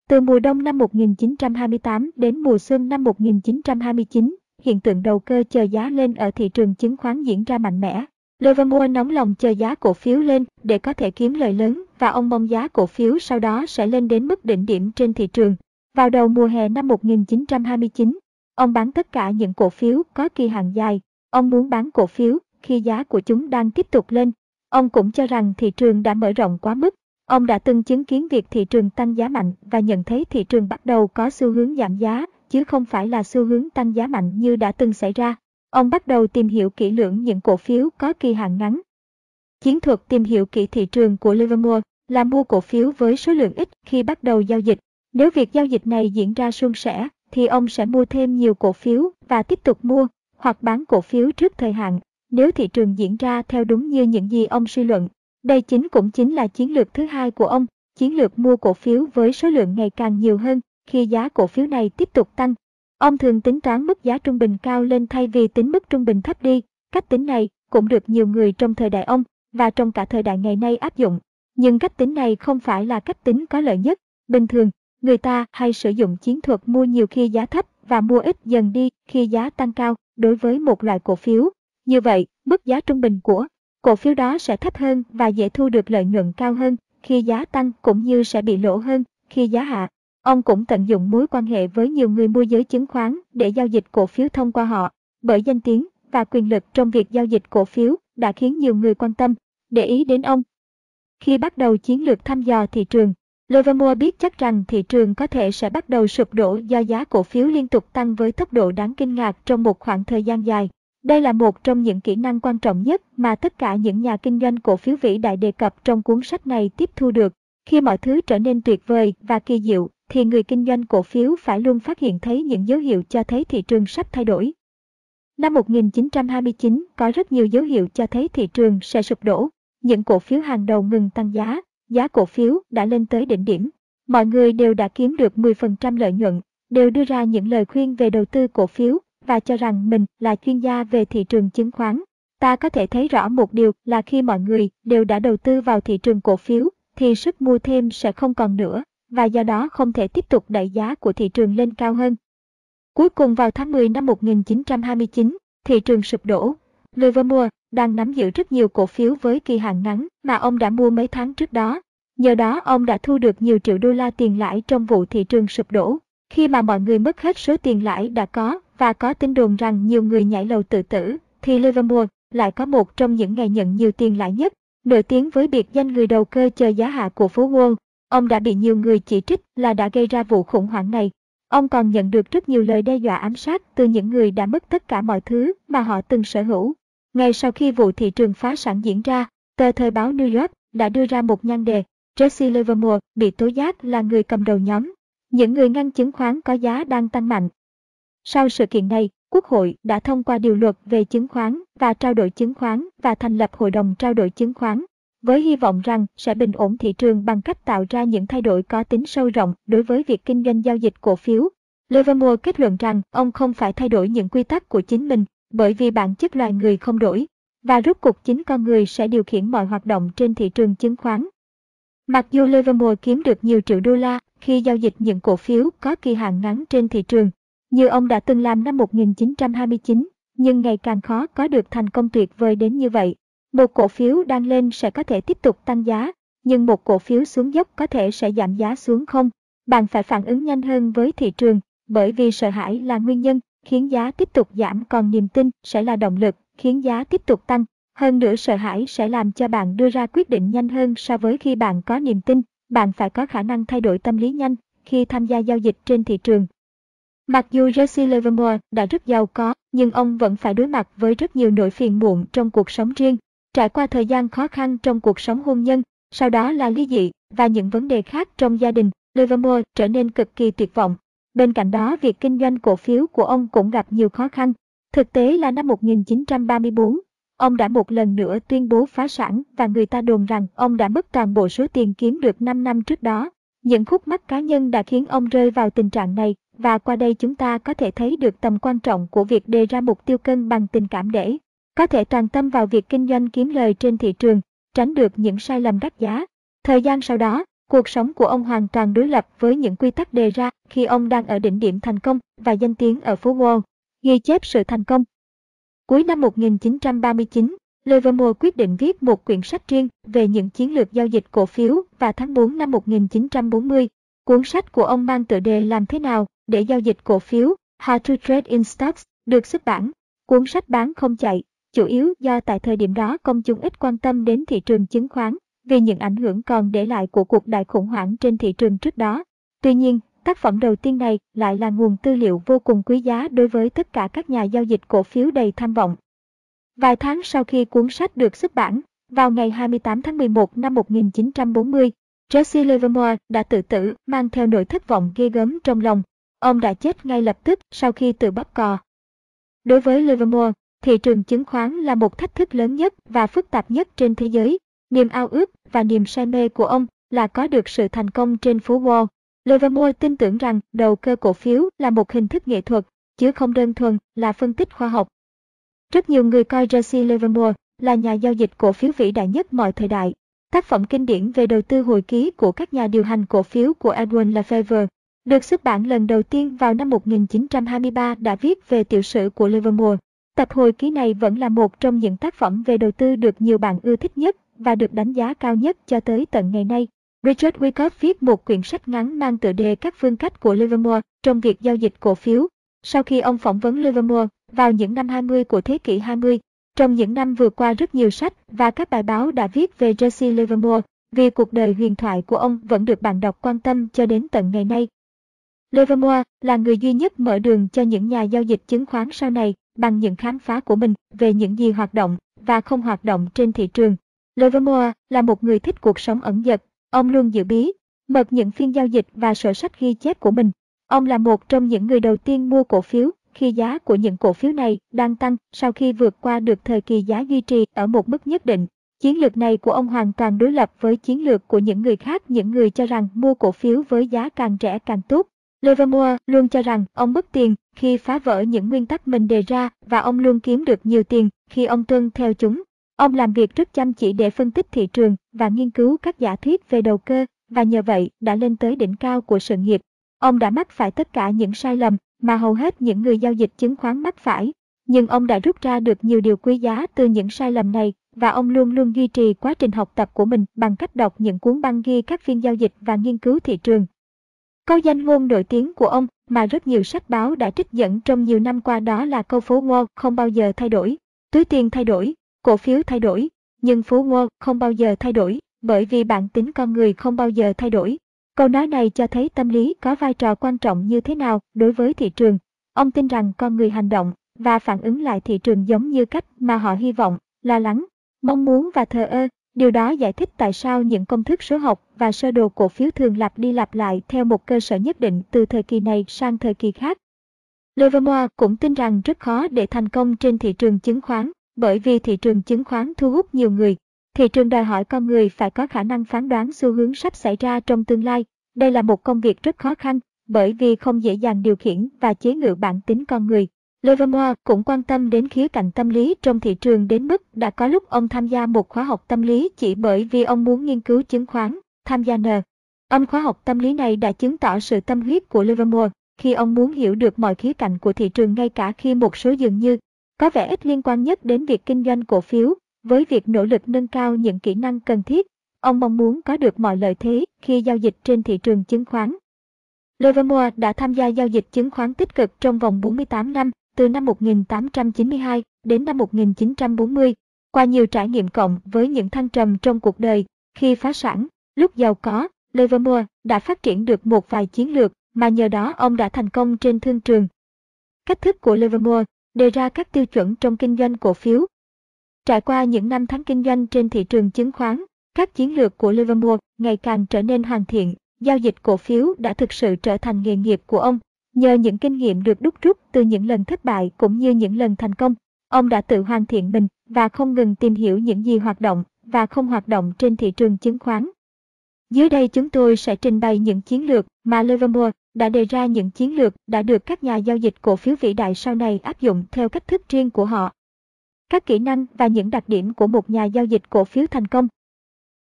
Từ mùa đông năm 1928 đến mùa xuân năm 1929, hiện tượng đầu cơ chờ giá lên ở thị trường chứng khoán diễn ra mạnh mẽ. Livermore nóng lòng chờ giá cổ phiếu lên để có thể kiếm lời lớn và ông mong giá cổ phiếu sau đó sẽ lên đến mức đỉnh điểm trên thị trường. Vào đầu mùa hè năm 1929, ông bán tất cả những cổ phiếu có kỳ hạn dài. Ông muốn bán cổ phiếu khi giá của chúng đang tiếp tục lên Ông cũng cho rằng thị trường đã mở rộng quá mức. Ông đã từng chứng kiến việc thị trường tăng giá mạnh và nhận thấy thị trường bắt đầu có xu hướng giảm giá, chứ không phải là xu hướng tăng giá mạnh như đã từng xảy ra. Ông bắt đầu tìm hiểu kỹ lưỡng những cổ phiếu có kỳ hạn ngắn. Chiến thuật tìm hiểu kỹ thị trường của Livermore là mua cổ phiếu với số lượng ít khi bắt đầu giao dịch. Nếu việc giao dịch này diễn ra suôn sẻ, thì ông sẽ mua thêm nhiều cổ phiếu và tiếp tục mua hoặc bán cổ phiếu trước thời hạn nếu thị trường diễn ra theo đúng như những gì ông suy luận. Đây chính cũng chính là chiến lược thứ hai của ông, chiến lược mua cổ phiếu với số lượng ngày càng nhiều hơn khi giá cổ phiếu này tiếp tục tăng. Ông thường tính toán mức giá trung bình cao lên thay vì tính mức trung bình thấp đi. Cách tính này cũng được nhiều người trong thời đại ông và trong cả thời đại ngày nay áp dụng. Nhưng cách tính này không phải là cách tính có lợi nhất. Bình thường, người ta hay sử dụng chiến thuật mua nhiều khi giá thấp và mua ít dần đi khi giá tăng cao đối với một loại cổ phiếu như vậy, mức giá trung bình của cổ phiếu đó sẽ thấp hơn và dễ thu được lợi nhuận cao hơn khi giá tăng cũng như sẽ bị lỗ hơn khi giá hạ. Ông cũng tận dụng mối quan hệ với nhiều người môi giới chứng khoán để giao dịch cổ phiếu thông qua họ, bởi danh tiếng và quyền lực trong việc giao dịch cổ phiếu đã khiến nhiều người quan tâm, để ý đến ông. Khi bắt đầu chiến lược thăm dò thị trường, Livermore biết chắc rằng thị trường có thể sẽ bắt đầu sụp đổ do giá cổ phiếu liên tục tăng với tốc độ đáng kinh ngạc trong một khoảng thời gian dài. Đây là một trong những kỹ năng quan trọng nhất mà tất cả những nhà kinh doanh cổ phiếu vĩ đại đề cập trong cuốn sách này tiếp thu được. Khi mọi thứ trở nên tuyệt vời và kỳ diệu, thì người kinh doanh cổ phiếu phải luôn phát hiện thấy những dấu hiệu cho thấy thị trường sắp thay đổi. Năm 1929 có rất nhiều dấu hiệu cho thấy thị trường sẽ sụp đổ. Những cổ phiếu hàng đầu ngừng tăng giá, giá cổ phiếu đã lên tới đỉnh điểm. Mọi người đều đã kiếm được 10% lợi nhuận, đều đưa ra những lời khuyên về đầu tư cổ phiếu và cho rằng mình là chuyên gia về thị trường chứng khoán. Ta có thể thấy rõ một điều là khi mọi người đều đã đầu tư vào thị trường cổ phiếu thì sức mua thêm sẽ không còn nữa và do đó không thể tiếp tục đẩy giá của thị trường lên cao hơn. Cuối cùng vào tháng 10 năm 1929, thị trường sụp đổ. Livermore đang nắm giữ rất nhiều cổ phiếu với kỳ hạn ngắn mà ông đã mua mấy tháng trước đó. Nhờ đó ông đã thu được nhiều triệu đô la tiền lãi trong vụ thị trường sụp đổ. Khi mà mọi người mất hết số tiền lãi đã có và có tin đồn rằng nhiều người nhảy lầu tự tử, thì Livermore lại có một trong những ngày nhận nhiều tiền lãi nhất, nổi tiếng với biệt danh người đầu cơ chờ giá hạ của phố Wall. Ông đã bị nhiều người chỉ trích là đã gây ra vụ khủng hoảng này. Ông còn nhận được rất nhiều lời đe dọa ám sát từ những người đã mất tất cả mọi thứ mà họ từng sở hữu. Ngay sau khi vụ thị trường phá sản diễn ra, tờ thời báo New York đã đưa ra một nhan đề Jesse Livermore bị tố giác là người cầm đầu nhóm. Những người ngăn chứng khoán có giá đang tăng mạnh. Sau sự kiện này, Quốc hội đã thông qua điều luật về chứng khoán và trao đổi chứng khoán và thành lập Hội đồng trao đổi chứng khoán, với hy vọng rằng sẽ bình ổn thị trường bằng cách tạo ra những thay đổi có tính sâu rộng đối với việc kinh doanh giao dịch cổ phiếu. Livermore kết luận rằng ông không phải thay đổi những quy tắc của chính mình bởi vì bản chất loài người không đổi, và rốt cuộc chính con người sẽ điều khiển mọi hoạt động trên thị trường chứng khoán. Mặc dù Livermore kiếm được nhiều triệu đô la khi giao dịch những cổ phiếu có kỳ hạn ngắn trên thị trường, như ông đã từng làm năm 1929, nhưng ngày càng khó có được thành công tuyệt vời đến như vậy. Một cổ phiếu đang lên sẽ có thể tiếp tục tăng giá, nhưng một cổ phiếu xuống dốc có thể sẽ giảm giá xuống không. Bạn phải phản ứng nhanh hơn với thị trường, bởi vì sợ hãi là nguyên nhân khiến giá tiếp tục giảm còn niềm tin sẽ là động lực khiến giá tiếp tục tăng. Hơn nữa sợ hãi sẽ làm cho bạn đưa ra quyết định nhanh hơn so với khi bạn có niềm tin. Bạn phải có khả năng thay đổi tâm lý nhanh khi tham gia giao dịch trên thị trường. Mặc dù Jesse Livermore đã rất giàu có, nhưng ông vẫn phải đối mặt với rất nhiều nỗi phiền muộn trong cuộc sống riêng. Trải qua thời gian khó khăn trong cuộc sống hôn nhân, sau đó là ly dị và những vấn đề khác trong gia đình, Livermore trở nên cực kỳ tuyệt vọng. Bên cạnh đó, việc kinh doanh cổ phiếu của ông cũng gặp nhiều khó khăn. Thực tế là năm 1934, ông đã một lần nữa tuyên bố phá sản và người ta đồn rằng ông đã mất toàn bộ số tiền kiếm được 5 năm trước đó. Những khúc mắc cá nhân đã khiến ông rơi vào tình trạng này và qua đây chúng ta có thể thấy được tầm quan trọng của việc đề ra mục tiêu cân bằng tình cảm để có thể toàn tâm vào việc kinh doanh kiếm lời trên thị trường, tránh được những sai lầm đắt giá. Thời gian sau đó, cuộc sống của ông hoàn toàn đối lập với những quy tắc đề ra khi ông đang ở đỉnh điểm thành công và danh tiếng ở phố Wall, ghi chép sự thành công. Cuối năm 1939, Livermore quyết định viết một quyển sách riêng về những chiến lược giao dịch cổ phiếu và tháng 4 năm 1940. Cuốn sách của ông mang tựa đề Làm thế nào để giao dịch cổ phiếu, How to Trade in Stocks, được xuất bản. Cuốn sách bán không chạy, chủ yếu do tại thời điểm đó công chúng ít quan tâm đến thị trường chứng khoán vì những ảnh hưởng còn để lại của cuộc đại khủng hoảng trên thị trường trước đó. Tuy nhiên, tác phẩm đầu tiên này lại là nguồn tư liệu vô cùng quý giá đối với tất cả các nhà giao dịch cổ phiếu đầy tham vọng. Vài tháng sau khi cuốn sách được xuất bản, vào ngày 28 tháng 11 năm 1940, Jesse Livermore đã tự tử mang theo nỗi thất vọng ghê gớm trong lòng. Ông đã chết ngay lập tức sau khi tự bắp cò. Đối với Livermore, thị trường chứng khoán là một thách thức lớn nhất và phức tạp nhất trên thế giới. Niềm ao ước và niềm say mê của ông là có được sự thành công trên phố Wall. Livermore tin tưởng rằng đầu cơ cổ phiếu là một hình thức nghệ thuật, chứ không đơn thuần là phân tích khoa học. Rất nhiều người coi Jesse Livermore là nhà giao dịch cổ phiếu vĩ đại nhất mọi thời đại. Tác phẩm kinh điển về đầu tư hồi ký của các nhà điều hành cổ phiếu của Edwin Lefebvre được xuất bản lần đầu tiên vào năm 1923 đã viết về tiểu sử của Livermore. Tập hồi ký này vẫn là một trong những tác phẩm về đầu tư được nhiều bạn ưa thích nhất và được đánh giá cao nhất cho tới tận ngày nay. Richard Wyckoff viết một quyển sách ngắn mang tựa đề Các phương cách của Livermore trong việc giao dịch cổ phiếu. Sau khi ông phỏng vấn Livermore vào những năm 20 của thế kỷ 20, trong những năm vừa qua rất nhiều sách và các bài báo đã viết về Jesse Livermore, vì cuộc đời huyền thoại của ông vẫn được bạn đọc quan tâm cho đến tận ngày nay. Livermore là người duy nhất mở đường cho những nhà giao dịch chứng khoán sau này bằng những khám phá của mình về những gì hoạt động và không hoạt động trên thị trường. Livermore là một người thích cuộc sống ẩn dật, ông luôn giữ bí, mật những phiên giao dịch và sổ sách ghi chép của mình. Ông là một trong những người đầu tiên mua cổ phiếu khi giá của những cổ phiếu này đang tăng sau khi vượt qua được thời kỳ giá duy trì ở một mức nhất định. Chiến lược này của ông hoàn toàn đối lập với chiến lược của những người khác những người cho rằng mua cổ phiếu với giá càng rẻ càng tốt. Livermore luôn cho rằng ông mất tiền khi phá vỡ những nguyên tắc mình đề ra và ông luôn kiếm được nhiều tiền khi ông tuân theo chúng. Ông làm việc rất chăm chỉ để phân tích thị trường và nghiên cứu các giả thuyết về đầu cơ, và nhờ vậy đã lên tới đỉnh cao của sự nghiệp. Ông đã mắc phải tất cả những sai lầm mà hầu hết những người giao dịch chứng khoán mắc phải. Nhưng ông đã rút ra được nhiều điều quý giá từ những sai lầm này, và ông luôn luôn duy trì quá trình học tập của mình bằng cách đọc những cuốn băng ghi các phiên giao dịch và nghiên cứu thị trường. Câu danh ngôn nổi tiếng của ông mà rất nhiều sách báo đã trích dẫn trong nhiều năm qua đó là câu phố Wall không bao giờ thay đổi. Túi tiền thay đổi, cổ phiếu thay đổi, nhưng phố Wall không bao giờ thay đổi, bởi vì bản tính con người không bao giờ thay đổi. Câu nói này cho thấy tâm lý có vai trò quan trọng như thế nào đối với thị trường. Ông tin rằng con người hành động và phản ứng lại thị trường giống như cách mà họ hy vọng, lo lắng, mong muốn và thờ ơ. Điều đó giải thích tại sao những công thức số học và sơ đồ cổ phiếu thường lặp đi lặp lại theo một cơ sở nhất định từ thời kỳ này sang thời kỳ khác. Livermore cũng tin rằng rất khó để thành công trên thị trường chứng khoán, bởi vì thị trường chứng khoán thu hút nhiều người. Thị trường đòi hỏi con người phải có khả năng phán đoán xu hướng sắp xảy ra trong tương lai. Đây là một công việc rất khó khăn, bởi vì không dễ dàng điều khiển và chế ngự bản tính con người. Livermore cũng quan tâm đến khía cạnh tâm lý trong thị trường đến mức đã có lúc ông tham gia một khóa học tâm lý chỉ bởi vì ông muốn nghiên cứu chứng khoán, tham gia N. Ông khóa học tâm lý này đã chứng tỏ sự tâm huyết của Livermore khi ông muốn hiểu được mọi khía cạnh của thị trường ngay cả khi một số dường như có vẻ ít liên quan nhất đến việc kinh doanh cổ phiếu, với việc nỗ lực nâng cao những kỹ năng cần thiết. Ông mong muốn có được mọi lợi thế khi giao dịch trên thị trường chứng khoán. Livermore đã tham gia giao dịch chứng khoán tích cực trong vòng 48 năm, từ năm 1892 đến năm 1940, qua nhiều trải nghiệm cộng với những thăng trầm trong cuộc đời, khi phá sản, lúc giàu có, Livermore đã phát triển được một vài chiến lược mà nhờ đó ông đã thành công trên thương trường. Cách thức của Livermore đề ra các tiêu chuẩn trong kinh doanh cổ phiếu. Trải qua những năm tháng kinh doanh trên thị trường chứng khoán, các chiến lược của Livermore ngày càng trở nên hoàn thiện, giao dịch cổ phiếu đã thực sự trở thành nghề nghiệp của ông. Nhờ những kinh nghiệm được đúc rút từ những lần thất bại cũng như những lần thành công, ông đã tự hoàn thiện mình và không ngừng tìm hiểu những gì hoạt động và không hoạt động trên thị trường chứng khoán. Dưới đây chúng tôi sẽ trình bày những chiến lược mà Livermore đã đề ra những chiến lược đã được các nhà giao dịch cổ phiếu vĩ đại sau này áp dụng theo cách thức riêng của họ. Các kỹ năng và những đặc điểm của một nhà giao dịch cổ phiếu thành công.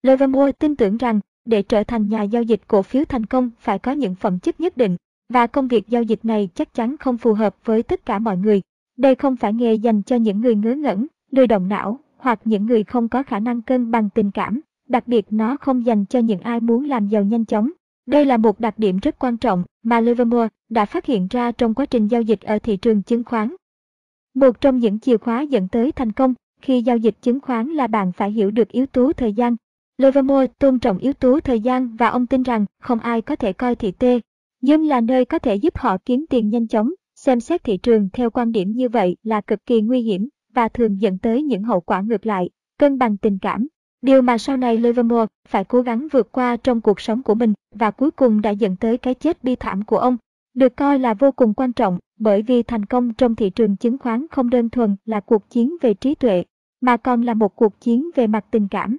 Livermore tin tưởng rằng để trở thành nhà giao dịch cổ phiếu thành công phải có những phẩm chất nhất định và công việc giao dịch này chắc chắn không phù hợp với tất cả mọi người. Đây không phải nghề dành cho những người ngớ ngẩn, lười động não hoặc những người không có khả năng cân bằng tình cảm. Đặc biệt nó không dành cho những ai muốn làm giàu nhanh chóng. Đây là một đặc điểm rất quan trọng mà Livermore đã phát hiện ra trong quá trình giao dịch ở thị trường chứng khoán. Một trong những chìa khóa dẫn tới thành công khi giao dịch chứng khoán là bạn phải hiểu được yếu tố thời gian. Livermore tôn trọng yếu tố thời gian và ông tin rằng không ai có thể coi thị tê nhưng là nơi có thể giúp họ kiếm tiền nhanh chóng. Xem xét thị trường theo quan điểm như vậy là cực kỳ nguy hiểm và thường dẫn tới những hậu quả ngược lại, cân bằng tình cảm. Điều mà sau này Livermore phải cố gắng vượt qua trong cuộc sống của mình và cuối cùng đã dẫn tới cái chết bi thảm của ông. Được coi là vô cùng quan trọng bởi vì thành công trong thị trường chứng khoán không đơn thuần là cuộc chiến về trí tuệ, mà còn là một cuộc chiến về mặt tình cảm.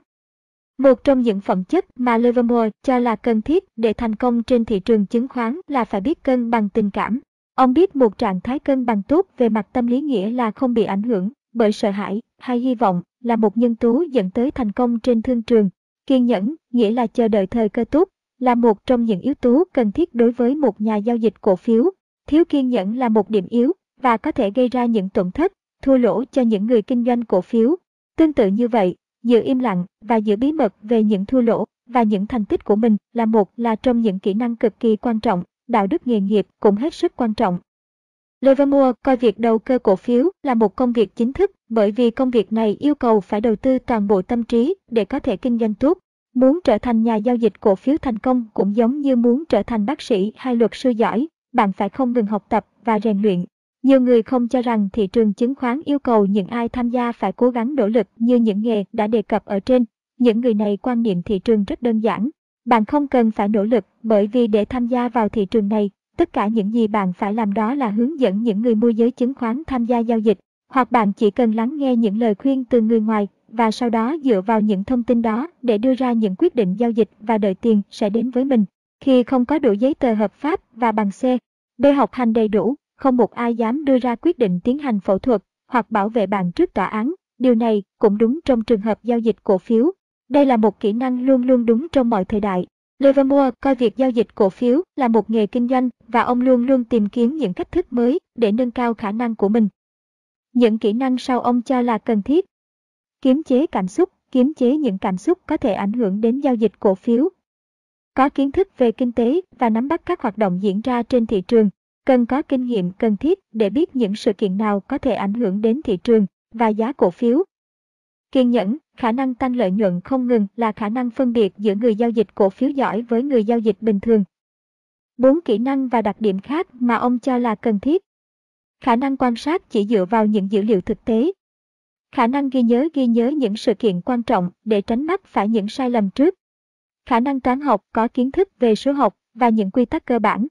Một trong những phẩm chất mà Livermore cho là cần thiết để thành công trên thị trường chứng khoán là phải biết cân bằng tình cảm. Ông biết một trạng thái cân bằng tốt về mặt tâm lý nghĩa là không bị ảnh hưởng bởi sợ hãi hay hy vọng là một nhân tố dẫn tới thành công trên thương trường. Kiên nhẫn, nghĩa là chờ đợi thời cơ tốt, là một trong những yếu tố cần thiết đối với một nhà giao dịch cổ phiếu. Thiếu kiên nhẫn là một điểm yếu và có thể gây ra những tổn thất thua lỗ cho những người kinh doanh cổ phiếu. Tương tự như vậy, giữ im lặng và giữ bí mật về những thua lỗ và những thành tích của mình là một là trong những kỹ năng cực kỳ quan trọng, đạo đức nghề nghiệp cũng hết sức quan trọng. Livermore coi việc đầu cơ cổ phiếu là một công việc chính thức bởi vì công việc này yêu cầu phải đầu tư toàn bộ tâm trí để có thể kinh doanh tốt. Muốn trở thành nhà giao dịch cổ phiếu thành công cũng giống như muốn trở thành bác sĩ hay luật sư giỏi, bạn phải không ngừng học tập và rèn luyện. Nhiều người không cho rằng thị trường chứng khoán yêu cầu những ai tham gia phải cố gắng nỗ lực như những nghề đã đề cập ở trên. Những người này quan niệm thị trường rất đơn giản. Bạn không cần phải nỗ lực bởi vì để tham gia vào thị trường này, tất cả những gì bạn phải làm đó là hướng dẫn những người môi giới chứng khoán tham gia giao dịch, hoặc bạn chỉ cần lắng nghe những lời khuyên từ người ngoài và sau đó dựa vào những thông tin đó để đưa ra những quyết định giao dịch và đợi tiền sẽ đến với mình. Khi không có đủ giấy tờ hợp pháp và bằng C, B học hành đầy đủ, không một ai dám đưa ra quyết định tiến hành phẫu thuật hoặc bảo vệ bạn trước tòa án. Điều này cũng đúng trong trường hợp giao dịch cổ phiếu. Đây là một kỹ năng luôn luôn đúng trong mọi thời đại. Livermore coi việc giao dịch cổ phiếu là một nghề kinh doanh và ông luôn luôn tìm kiếm những cách thức mới để nâng cao khả năng của mình. Những kỹ năng sau ông cho là cần thiết. Kiếm chế cảm xúc, kiếm chế những cảm xúc có thể ảnh hưởng đến giao dịch cổ phiếu. Có kiến thức về kinh tế và nắm bắt các hoạt động diễn ra trên thị trường, cần có kinh nghiệm cần thiết để biết những sự kiện nào có thể ảnh hưởng đến thị trường và giá cổ phiếu. Kiên nhẫn, khả năng tăng lợi nhuận không ngừng là khả năng phân biệt giữa người giao dịch cổ phiếu giỏi với người giao dịch bình thường. Bốn kỹ năng và đặc điểm khác mà ông cho là cần thiết. Khả năng quan sát chỉ dựa vào những dữ liệu thực tế. Khả năng ghi nhớ ghi nhớ những sự kiện quan trọng để tránh mắc phải những sai lầm trước. Khả năng toán học có kiến thức về số học và những quy tắc cơ bản.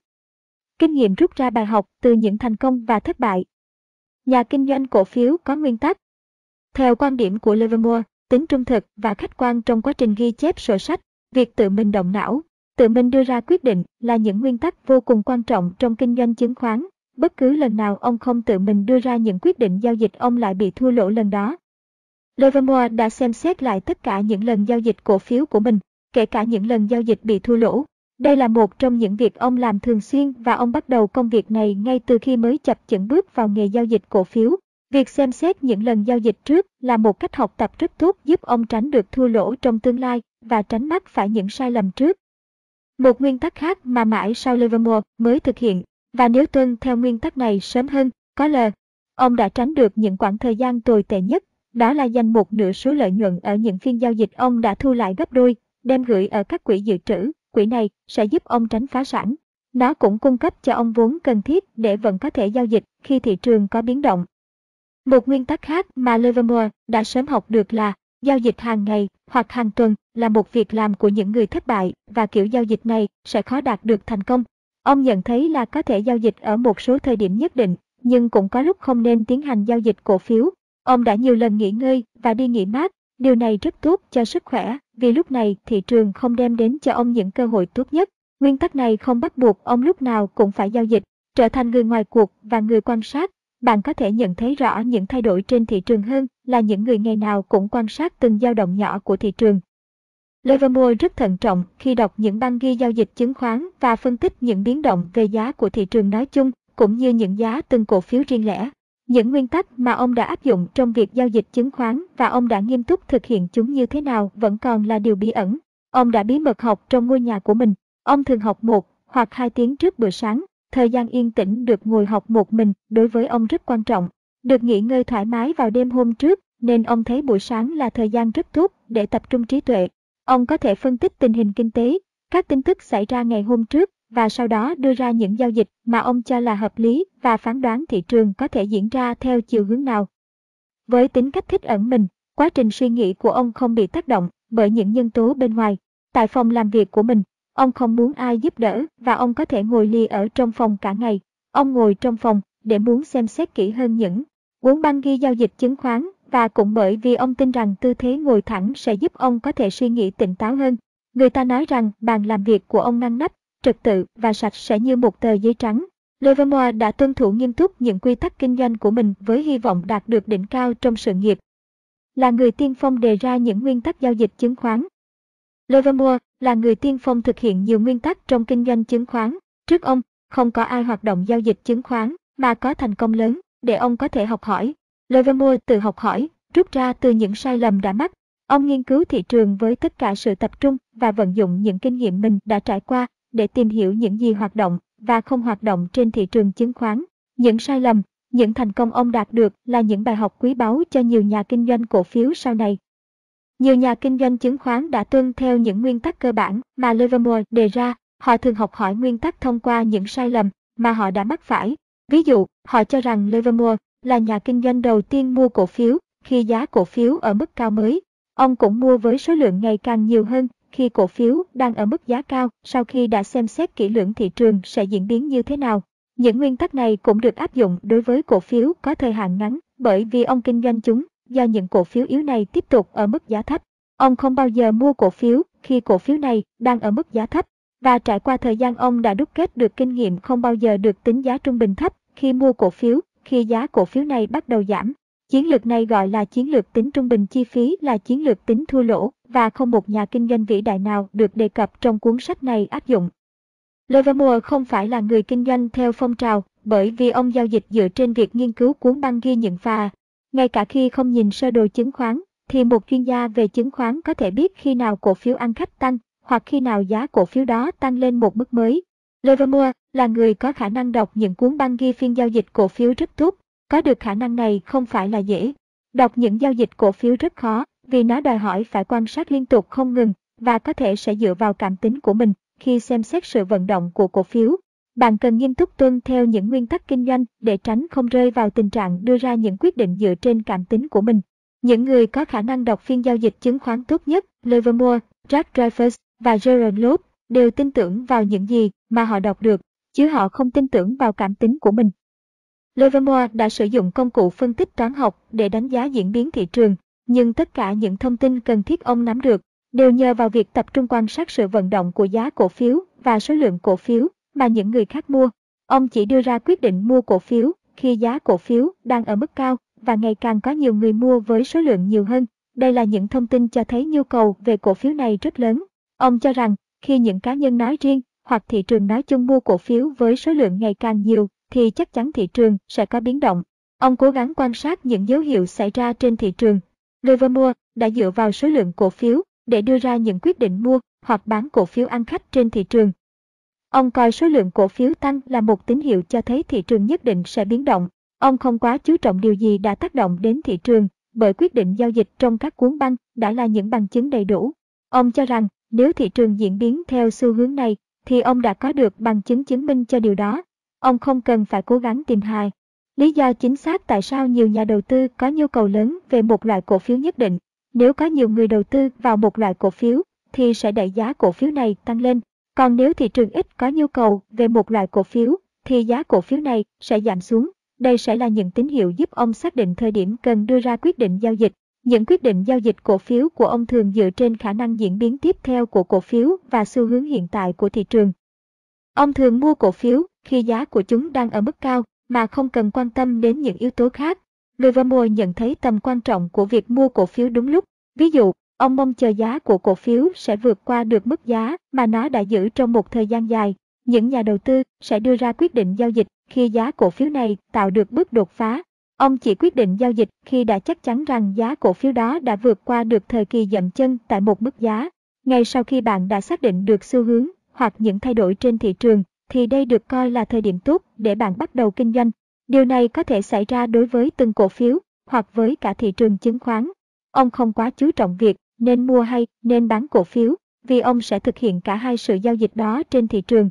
Kinh nghiệm rút ra bài học từ những thành công và thất bại. Nhà kinh doanh cổ phiếu có nguyên tắc. Theo quan điểm của Livermore, tính trung thực và khách quan trong quá trình ghi chép sổ sách, việc tự mình động não, tự mình đưa ra quyết định là những nguyên tắc vô cùng quan trọng trong kinh doanh chứng khoán. Bất cứ lần nào ông không tự mình đưa ra những quyết định giao dịch ông lại bị thua lỗ lần đó. Livermore đã xem xét lại tất cả những lần giao dịch cổ phiếu của mình, kể cả những lần giao dịch bị thua lỗ. Đây là một trong những việc ông làm thường xuyên và ông bắt đầu công việc này ngay từ khi mới chập chững bước vào nghề giao dịch cổ phiếu. Việc xem xét những lần giao dịch trước là một cách học tập rất tốt giúp ông tránh được thua lỗ trong tương lai và tránh mắc phải những sai lầm trước. Một nguyên tắc khác mà mãi sau Livermore mới thực hiện, và nếu tuân theo nguyên tắc này sớm hơn, có lờ, ông đã tránh được những khoảng thời gian tồi tệ nhất, đó là dành một nửa số lợi nhuận ở những phiên giao dịch ông đã thu lại gấp đôi, đem gửi ở các quỹ dự trữ, quỹ này sẽ giúp ông tránh phá sản. Nó cũng cung cấp cho ông vốn cần thiết để vẫn có thể giao dịch khi thị trường có biến động. Một nguyên tắc khác mà Livermore đã sớm học được là giao dịch hàng ngày hoặc hàng tuần là một việc làm của những người thất bại và kiểu giao dịch này sẽ khó đạt được thành công. Ông nhận thấy là có thể giao dịch ở một số thời điểm nhất định, nhưng cũng có lúc không nên tiến hành giao dịch cổ phiếu. Ông đã nhiều lần nghỉ ngơi và đi nghỉ mát, điều này rất tốt cho sức khỏe vì lúc này thị trường không đem đến cho ông những cơ hội tốt nhất. Nguyên tắc này không bắt buộc ông lúc nào cũng phải giao dịch, trở thành người ngoài cuộc và người quan sát bạn có thể nhận thấy rõ những thay đổi trên thị trường hơn là những người ngày nào cũng quan sát từng dao động nhỏ của thị trường. Livermore rất thận trọng khi đọc những băng ghi giao dịch chứng khoán và phân tích những biến động về giá của thị trường nói chung, cũng như những giá từng cổ phiếu riêng lẻ. Những nguyên tắc mà ông đã áp dụng trong việc giao dịch chứng khoán và ông đã nghiêm túc thực hiện chúng như thế nào vẫn còn là điều bí ẩn. Ông đã bí mật học trong ngôi nhà của mình. Ông thường học một hoặc hai tiếng trước bữa sáng Thời gian yên tĩnh được ngồi học một mình đối với ông rất quan trọng. Được nghỉ ngơi thoải mái vào đêm hôm trước, nên ông thấy buổi sáng là thời gian rất tốt để tập trung trí tuệ. Ông có thể phân tích tình hình kinh tế, các tin tức xảy ra ngày hôm trước và sau đó đưa ra những giao dịch mà ông cho là hợp lý và phán đoán thị trường có thể diễn ra theo chiều hướng nào. Với tính cách thích ẩn mình, quá trình suy nghĩ của ông không bị tác động bởi những nhân tố bên ngoài. Tại phòng làm việc của mình, Ông không muốn ai giúp đỡ và ông có thể ngồi lì ở trong phòng cả ngày. Ông ngồi trong phòng để muốn xem xét kỹ hơn những cuốn băng ghi giao dịch chứng khoán và cũng bởi vì ông tin rằng tư thế ngồi thẳng sẽ giúp ông có thể suy nghĩ tỉnh táo hơn. Người ta nói rằng bàn làm việc của ông ngăn nắp, trật tự và sạch sẽ như một tờ giấy trắng. Livermore đã tuân thủ nghiêm túc những quy tắc kinh doanh của mình với hy vọng đạt được đỉnh cao trong sự nghiệp. Là người tiên phong đề ra những nguyên tắc giao dịch chứng khoán, Livermore là người tiên phong thực hiện nhiều nguyên tắc trong kinh doanh chứng khoán. Trước ông, không có ai hoạt động giao dịch chứng khoán mà có thành công lớn để ông có thể học hỏi. Livermore tự học hỏi, rút ra từ những sai lầm đã mắc. Ông nghiên cứu thị trường với tất cả sự tập trung và vận dụng những kinh nghiệm mình đã trải qua để tìm hiểu những gì hoạt động và không hoạt động trên thị trường chứng khoán. Những sai lầm, những thành công ông đạt được là những bài học quý báu cho nhiều nhà kinh doanh cổ phiếu sau này. Nhiều nhà kinh doanh chứng khoán đã tuân theo những nguyên tắc cơ bản mà Livermore đề ra. Họ thường học hỏi nguyên tắc thông qua những sai lầm mà họ đã mắc phải. Ví dụ, họ cho rằng Livermore là nhà kinh doanh đầu tiên mua cổ phiếu khi giá cổ phiếu ở mức cao mới. Ông cũng mua với số lượng ngày càng nhiều hơn khi cổ phiếu đang ở mức giá cao, sau khi đã xem xét kỹ lưỡng thị trường sẽ diễn biến như thế nào. Những nguyên tắc này cũng được áp dụng đối với cổ phiếu có thời hạn ngắn, bởi vì ông kinh doanh chúng, do những cổ phiếu yếu này tiếp tục ở mức giá thấp. Ông không bao giờ mua cổ phiếu khi cổ phiếu này đang ở mức giá thấp và trải qua thời gian ông đã đúc kết được kinh nghiệm không bao giờ được tính giá trung bình thấp khi mua cổ phiếu, khi giá cổ phiếu này bắt đầu giảm. Chiến lược này gọi là chiến lược tính trung bình chi phí là chiến lược tính thua lỗ và không một nhà kinh doanh vĩ đại nào được đề cập trong cuốn sách này áp dụng. Livermore không phải là người kinh doanh theo phong trào bởi vì ông giao dịch dựa trên việc nghiên cứu cuốn băng ghi nhận và Ngay cả khi không nhìn sơ đồ chứng khoán, thì một chuyên gia về chứng khoán có thể biết khi nào cổ phiếu ăn khách tăng hoặc khi nào giá cổ phiếu đó tăng lên một mức mới. Livermore là người có khả năng đọc những cuốn băng ghi phiên giao dịch cổ phiếu rất tốt. Có được khả năng này không phải là dễ. Đọc những giao dịch cổ phiếu rất khó vì nó đòi hỏi phải quan sát liên tục không ngừng và có thể sẽ dựa vào cảm tính của mình khi xem xét sự vận động của cổ phiếu. Bạn cần nghiêm túc tuân theo những nguyên tắc kinh doanh để tránh không rơi vào tình trạng đưa ra những quyết định dựa trên cảm tính của mình. Những người có khả năng đọc phiên giao dịch chứng khoán tốt nhất, Livermore, Jack Dreyfus và Gerald Loeb, đều tin tưởng vào những gì mà họ đọc được, chứ họ không tin tưởng vào cảm tính của mình. Livermore đã sử dụng công cụ phân tích toán học để đánh giá diễn biến thị trường, nhưng tất cả những thông tin cần thiết ông nắm được đều nhờ vào việc tập trung quan sát sự vận động của giá cổ phiếu và số lượng cổ phiếu mà những người khác mua. Ông chỉ đưa ra quyết định mua cổ phiếu khi giá cổ phiếu đang ở mức cao và ngày càng có nhiều người mua với số lượng nhiều hơn. Đây là những thông tin cho thấy nhu cầu về cổ phiếu này rất lớn. Ông cho rằng khi những cá nhân nói riêng hoặc thị trường nói chung mua cổ phiếu với số lượng ngày càng nhiều thì chắc chắn thị trường sẽ có biến động. Ông cố gắng quan sát những dấu hiệu xảy ra trên thị trường. Livermore đã dựa vào số lượng cổ phiếu để đưa ra những quyết định mua hoặc bán cổ phiếu ăn khách trên thị trường. Ông coi số lượng cổ phiếu tăng là một tín hiệu cho thấy thị trường nhất định sẽ biến động. Ông không quá chú trọng điều gì đã tác động đến thị trường, bởi quyết định giao dịch trong các cuốn băng đã là những bằng chứng đầy đủ. Ông cho rằng nếu thị trường diễn biến theo xu hướng này, thì ông đã có được bằng chứng chứng minh cho điều đó. Ông không cần phải cố gắng tìm hài. Lý do chính xác tại sao nhiều nhà đầu tư có nhu cầu lớn về một loại cổ phiếu nhất định nếu có nhiều người đầu tư vào một loại cổ phiếu, thì sẽ đẩy giá cổ phiếu này tăng lên. Còn nếu thị trường ít có nhu cầu về một loại cổ phiếu, thì giá cổ phiếu này sẽ giảm xuống. Đây sẽ là những tín hiệu giúp ông xác định thời điểm cần đưa ra quyết định giao dịch. Những quyết định giao dịch cổ phiếu của ông thường dựa trên khả năng diễn biến tiếp theo của cổ phiếu và xu hướng hiện tại của thị trường. Ông thường mua cổ phiếu khi giá của chúng đang ở mức cao mà không cần quan tâm đến những yếu tố khác Livermore nhận thấy tầm quan trọng của việc mua cổ phiếu đúng lúc. Ví dụ, ông mong chờ giá của cổ phiếu sẽ vượt qua được mức giá mà nó đã giữ trong một thời gian dài. Những nhà đầu tư sẽ đưa ra quyết định giao dịch khi giá cổ phiếu này tạo được bước đột phá. Ông chỉ quyết định giao dịch khi đã chắc chắn rằng giá cổ phiếu đó đã vượt qua được thời kỳ dậm chân tại một mức giá. Ngay sau khi bạn đã xác định được xu hướng hoặc những thay đổi trên thị trường, thì đây được coi là thời điểm tốt để bạn bắt đầu kinh doanh. Điều này có thể xảy ra đối với từng cổ phiếu hoặc với cả thị trường chứng khoán. Ông không quá chú trọng việc nên mua hay nên bán cổ phiếu vì ông sẽ thực hiện cả hai sự giao dịch đó trên thị trường.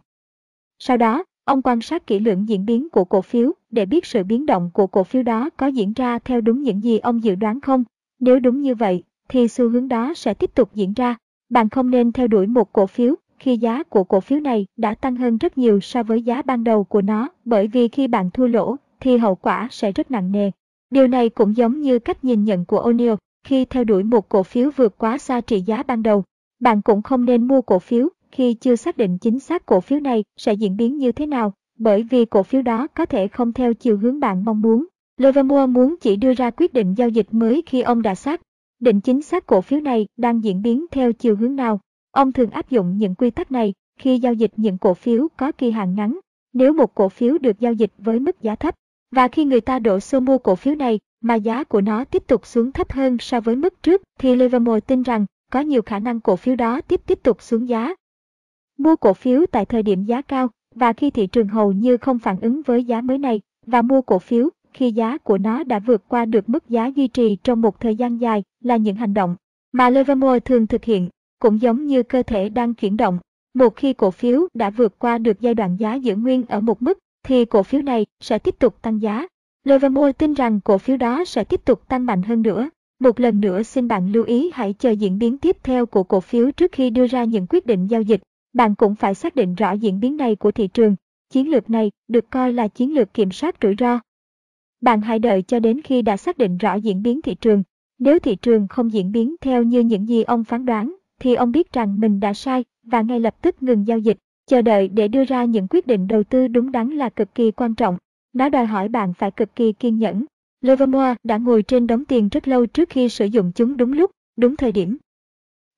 Sau đó, ông quan sát kỹ lưỡng diễn biến của cổ phiếu để biết sự biến động của cổ phiếu đó có diễn ra theo đúng những gì ông dự đoán không. Nếu đúng như vậy, thì xu hướng đó sẽ tiếp tục diễn ra. Bạn không nên theo đuổi một cổ phiếu khi giá của cổ phiếu này đã tăng hơn rất nhiều so với giá ban đầu của nó bởi vì khi bạn thua lỗ thì hậu quả sẽ rất nặng nề. Điều này cũng giống như cách nhìn nhận của O'Neill khi theo đuổi một cổ phiếu vượt quá xa trị giá ban đầu. Bạn cũng không nên mua cổ phiếu khi chưa xác định chính xác cổ phiếu này sẽ diễn biến như thế nào, bởi vì cổ phiếu đó có thể không theo chiều hướng bạn mong muốn. Livermore muốn chỉ đưa ra quyết định giao dịch mới khi ông đã xác định chính xác cổ phiếu này đang diễn biến theo chiều hướng nào. Ông thường áp dụng những quy tắc này khi giao dịch những cổ phiếu có kỳ hạn ngắn. Nếu một cổ phiếu được giao dịch với mức giá thấp, và khi người ta đổ xô mua cổ phiếu này mà giá của nó tiếp tục xuống thấp hơn so với mức trước, thì Livermore tin rằng có nhiều khả năng cổ phiếu đó tiếp tiếp tục xuống giá. Mua cổ phiếu tại thời điểm giá cao và khi thị trường hầu như không phản ứng với giá mới này và mua cổ phiếu khi giá của nó đã vượt qua được mức giá duy trì trong một thời gian dài là những hành động mà Livermore thường thực hiện, cũng giống như cơ thể đang chuyển động. Một khi cổ phiếu đã vượt qua được giai đoạn giá giữ nguyên ở một mức, thì cổ phiếu này sẽ tiếp tục tăng giá. Livermore tin rằng cổ phiếu đó sẽ tiếp tục tăng mạnh hơn nữa. Một lần nữa xin bạn lưu ý hãy chờ diễn biến tiếp theo của cổ phiếu trước khi đưa ra những quyết định giao dịch. Bạn cũng phải xác định rõ diễn biến này của thị trường. Chiến lược này được coi là chiến lược kiểm soát rủi ro. Bạn hãy đợi cho đến khi đã xác định rõ diễn biến thị trường. Nếu thị trường không diễn biến theo như những gì ông phán đoán, thì ông biết rằng mình đã sai và ngay lập tức ngừng giao dịch. Chờ đợi để đưa ra những quyết định đầu tư đúng đắn là cực kỳ quan trọng. Nó đòi hỏi bạn phải cực kỳ kiên nhẫn. Livermore đã ngồi trên đống tiền rất lâu trước khi sử dụng chúng đúng lúc, đúng thời điểm.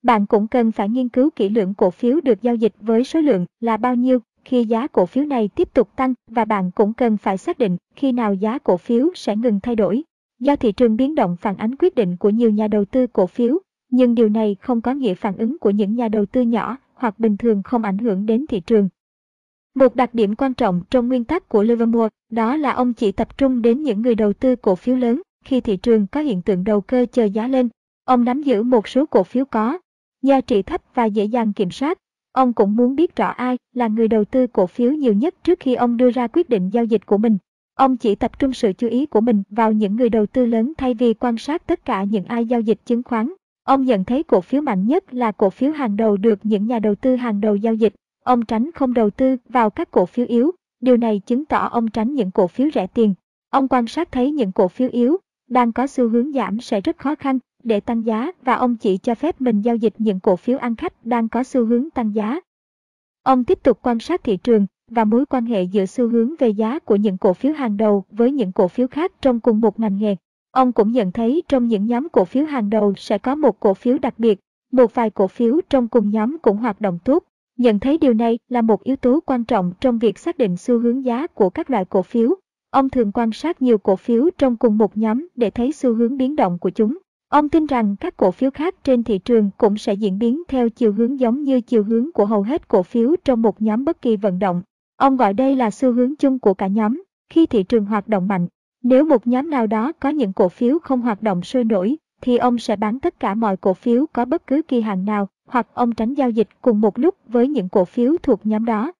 Bạn cũng cần phải nghiên cứu kỹ lưỡng cổ phiếu được giao dịch với số lượng là bao nhiêu khi giá cổ phiếu này tiếp tục tăng và bạn cũng cần phải xác định khi nào giá cổ phiếu sẽ ngừng thay đổi. Do thị trường biến động phản ánh quyết định của nhiều nhà đầu tư cổ phiếu, nhưng điều này không có nghĩa phản ứng của những nhà đầu tư nhỏ hoặc bình thường không ảnh hưởng đến thị trường. Một đặc điểm quan trọng trong nguyên tắc của Livermore, đó là ông chỉ tập trung đến những người đầu tư cổ phiếu lớn khi thị trường có hiện tượng đầu cơ chờ giá lên. Ông nắm giữ một số cổ phiếu có giá trị thấp và dễ dàng kiểm soát. Ông cũng muốn biết rõ ai là người đầu tư cổ phiếu nhiều nhất trước khi ông đưa ra quyết định giao dịch của mình. Ông chỉ tập trung sự chú ý của mình vào những người đầu tư lớn thay vì quan sát tất cả những ai giao dịch chứng khoán. Ông nhận thấy cổ phiếu mạnh nhất là cổ phiếu hàng đầu được những nhà đầu tư hàng đầu giao dịch. Ông tránh không đầu tư vào các cổ phiếu yếu. Điều này chứng tỏ ông tránh những cổ phiếu rẻ tiền. Ông quan sát thấy những cổ phiếu yếu đang có xu hướng giảm sẽ rất khó khăn để tăng giá và ông chỉ cho phép mình giao dịch những cổ phiếu ăn khách đang có xu hướng tăng giá. Ông tiếp tục quan sát thị trường và mối quan hệ giữa xu hướng về giá của những cổ phiếu hàng đầu với những cổ phiếu khác trong cùng một ngành nghề. Ông cũng nhận thấy trong những nhóm cổ phiếu hàng đầu sẽ có một cổ phiếu đặc biệt, một vài cổ phiếu trong cùng nhóm cũng hoạt động tốt. Nhận thấy điều này là một yếu tố quan trọng trong việc xác định xu hướng giá của các loại cổ phiếu. Ông thường quan sát nhiều cổ phiếu trong cùng một nhóm để thấy xu hướng biến động của chúng. Ông tin rằng các cổ phiếu khác trên thị trường cũng sẽ diễn biến theo chiều hướng giống như chiều hướng của hầu hết cổ phiếu trong một nhóm bất kỳ vận động. Ông gọi đây là xu hướng chung của cả nhóm. Khi thị trường hoạt động mạnh, nếu một nhóm nào đó có những cổ phiếu không hoạt động sôi nổi, thì ông sẽ bán tất cả mọi cổ phiếu có bất cứ kỳ hạn nào, hoặc ông tránh giao dịch cùng một lúc với những cổ phiếu thuộc nhóm đó.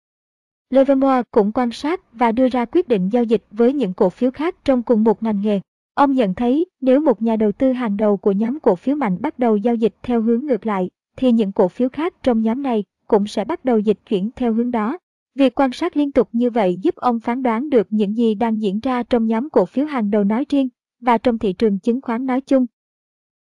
Livermore cũng quan sát và đưa ra quyết định giao dịch với những cổ phiếu khác trong cùng một ngành nghề. Ông nhận thấy nếu một nhà đầu tư hàng đầu của nhóm cổ phiếu mạnh bắt đầu giao dịch theo hướng ngược lại, thì những cổ phiếu khác trong nhóm này cũng sẽ bắt đầu dịch chuyển theo hướng đó. Việc quan sát liên tục như vậy giúp ông phán đoán được những gì đang diễn ra trong nhóm cổ phiếu hàng đầu nói riêng và trong thị trường chứng khoán nói chung.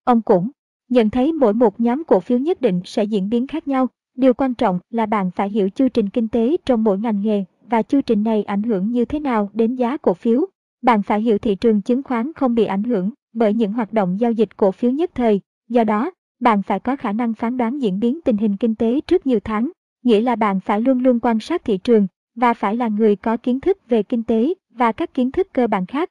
Ông cũng nhận thấy mỗi một nhóm cổ phiếu nhất định sẽ diễn biến khác nhau. Điều quan trọng là bạn phải hiểu chu trình kinh tế trong mỗi ngành nghề và chu trình này ảnh hưởng như thế nào đến giá cổ phiếu. Bạn phải hiểu thị trường chứng khoán không bị ảnh hưởng bởi những hoạt động giao dịch cổ phiếu nhất thời. Do đó, bạn phải có khả năng phán đoán diễn biến tình hình kinh tế trước nhiều tháng nghĩa là bạn phải luôn luôn quan sát thị trường và phải là người có kiến thức về kinh tế và các kiến thức cơ bản khác.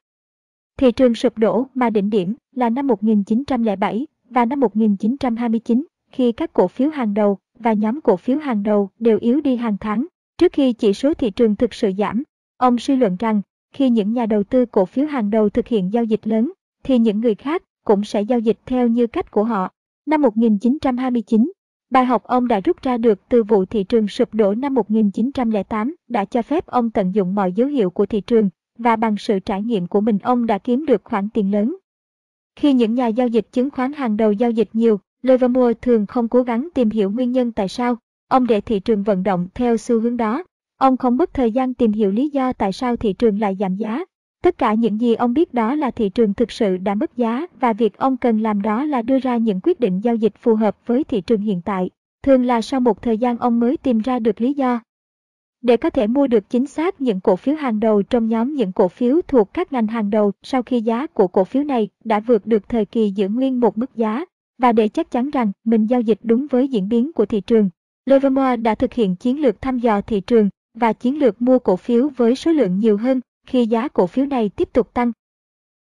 Thị trường sụp đổ mà đỉnh điểm là năm 1907 và năm 1929 khi các cổ phiếu hàng đầu và nhóm cổ phiếu hàng đầu đều yếu đi hàng tháng trước khi chỉ số thị trường thực sự giảm. Ông suy luận rằng khi những nhà đầu tư cổ phiếu hàng đầu thực hiện giao dịch lớn thì những người khác cũng sẽ giao dịch theo như cách của họ. Năm 1929, Bài học ông đã rút ra được từ vụ thị trường sụp đổ năm 1908 đã cho phép ông tận dụng mọi dấu hiệu của thị trường và bằng sự trải nghiệm của mình ông đã kiếm được khoản tiền lớn. Khi những nhà giao dịch chứng khoán hàng đầu giao dịch nhiều, Livermore thường không cố gắng tìm hiểu nguyên nhân tại sao, ông để thị trường vận động theo xu hướng đó. Ông không mất thời gian tìm hiểu lý do tại sao thị trường lại giảm giá. Tất cả những gì ông biết đó là thị trường thực sự đã mất giá và việc ông cần làm đó là đưa ra những quyết định giao dịch phù hợp với thị trường hiện tại. Thường là sau một thời gian ông mới tìm ra được lý do. Để có thể mua được chính xác những cổ phiếu hàng đầu trong nhóm những cổ phiếu thuộc các ngành hàng đầu sau khi giá của cổ phiếu này đã vượt được thời kỳ giữ nguyên một mức giá, và để chắc chắn rằng mình giao dịch đúng với diễn biến của thị trường, Livermore đã thực hiện chiến lược thăm dò thị trường và chiến lược mua cổ phiếu với số lượng nhiều hơn khi giá cổ phiếu này tiếp tục tăng.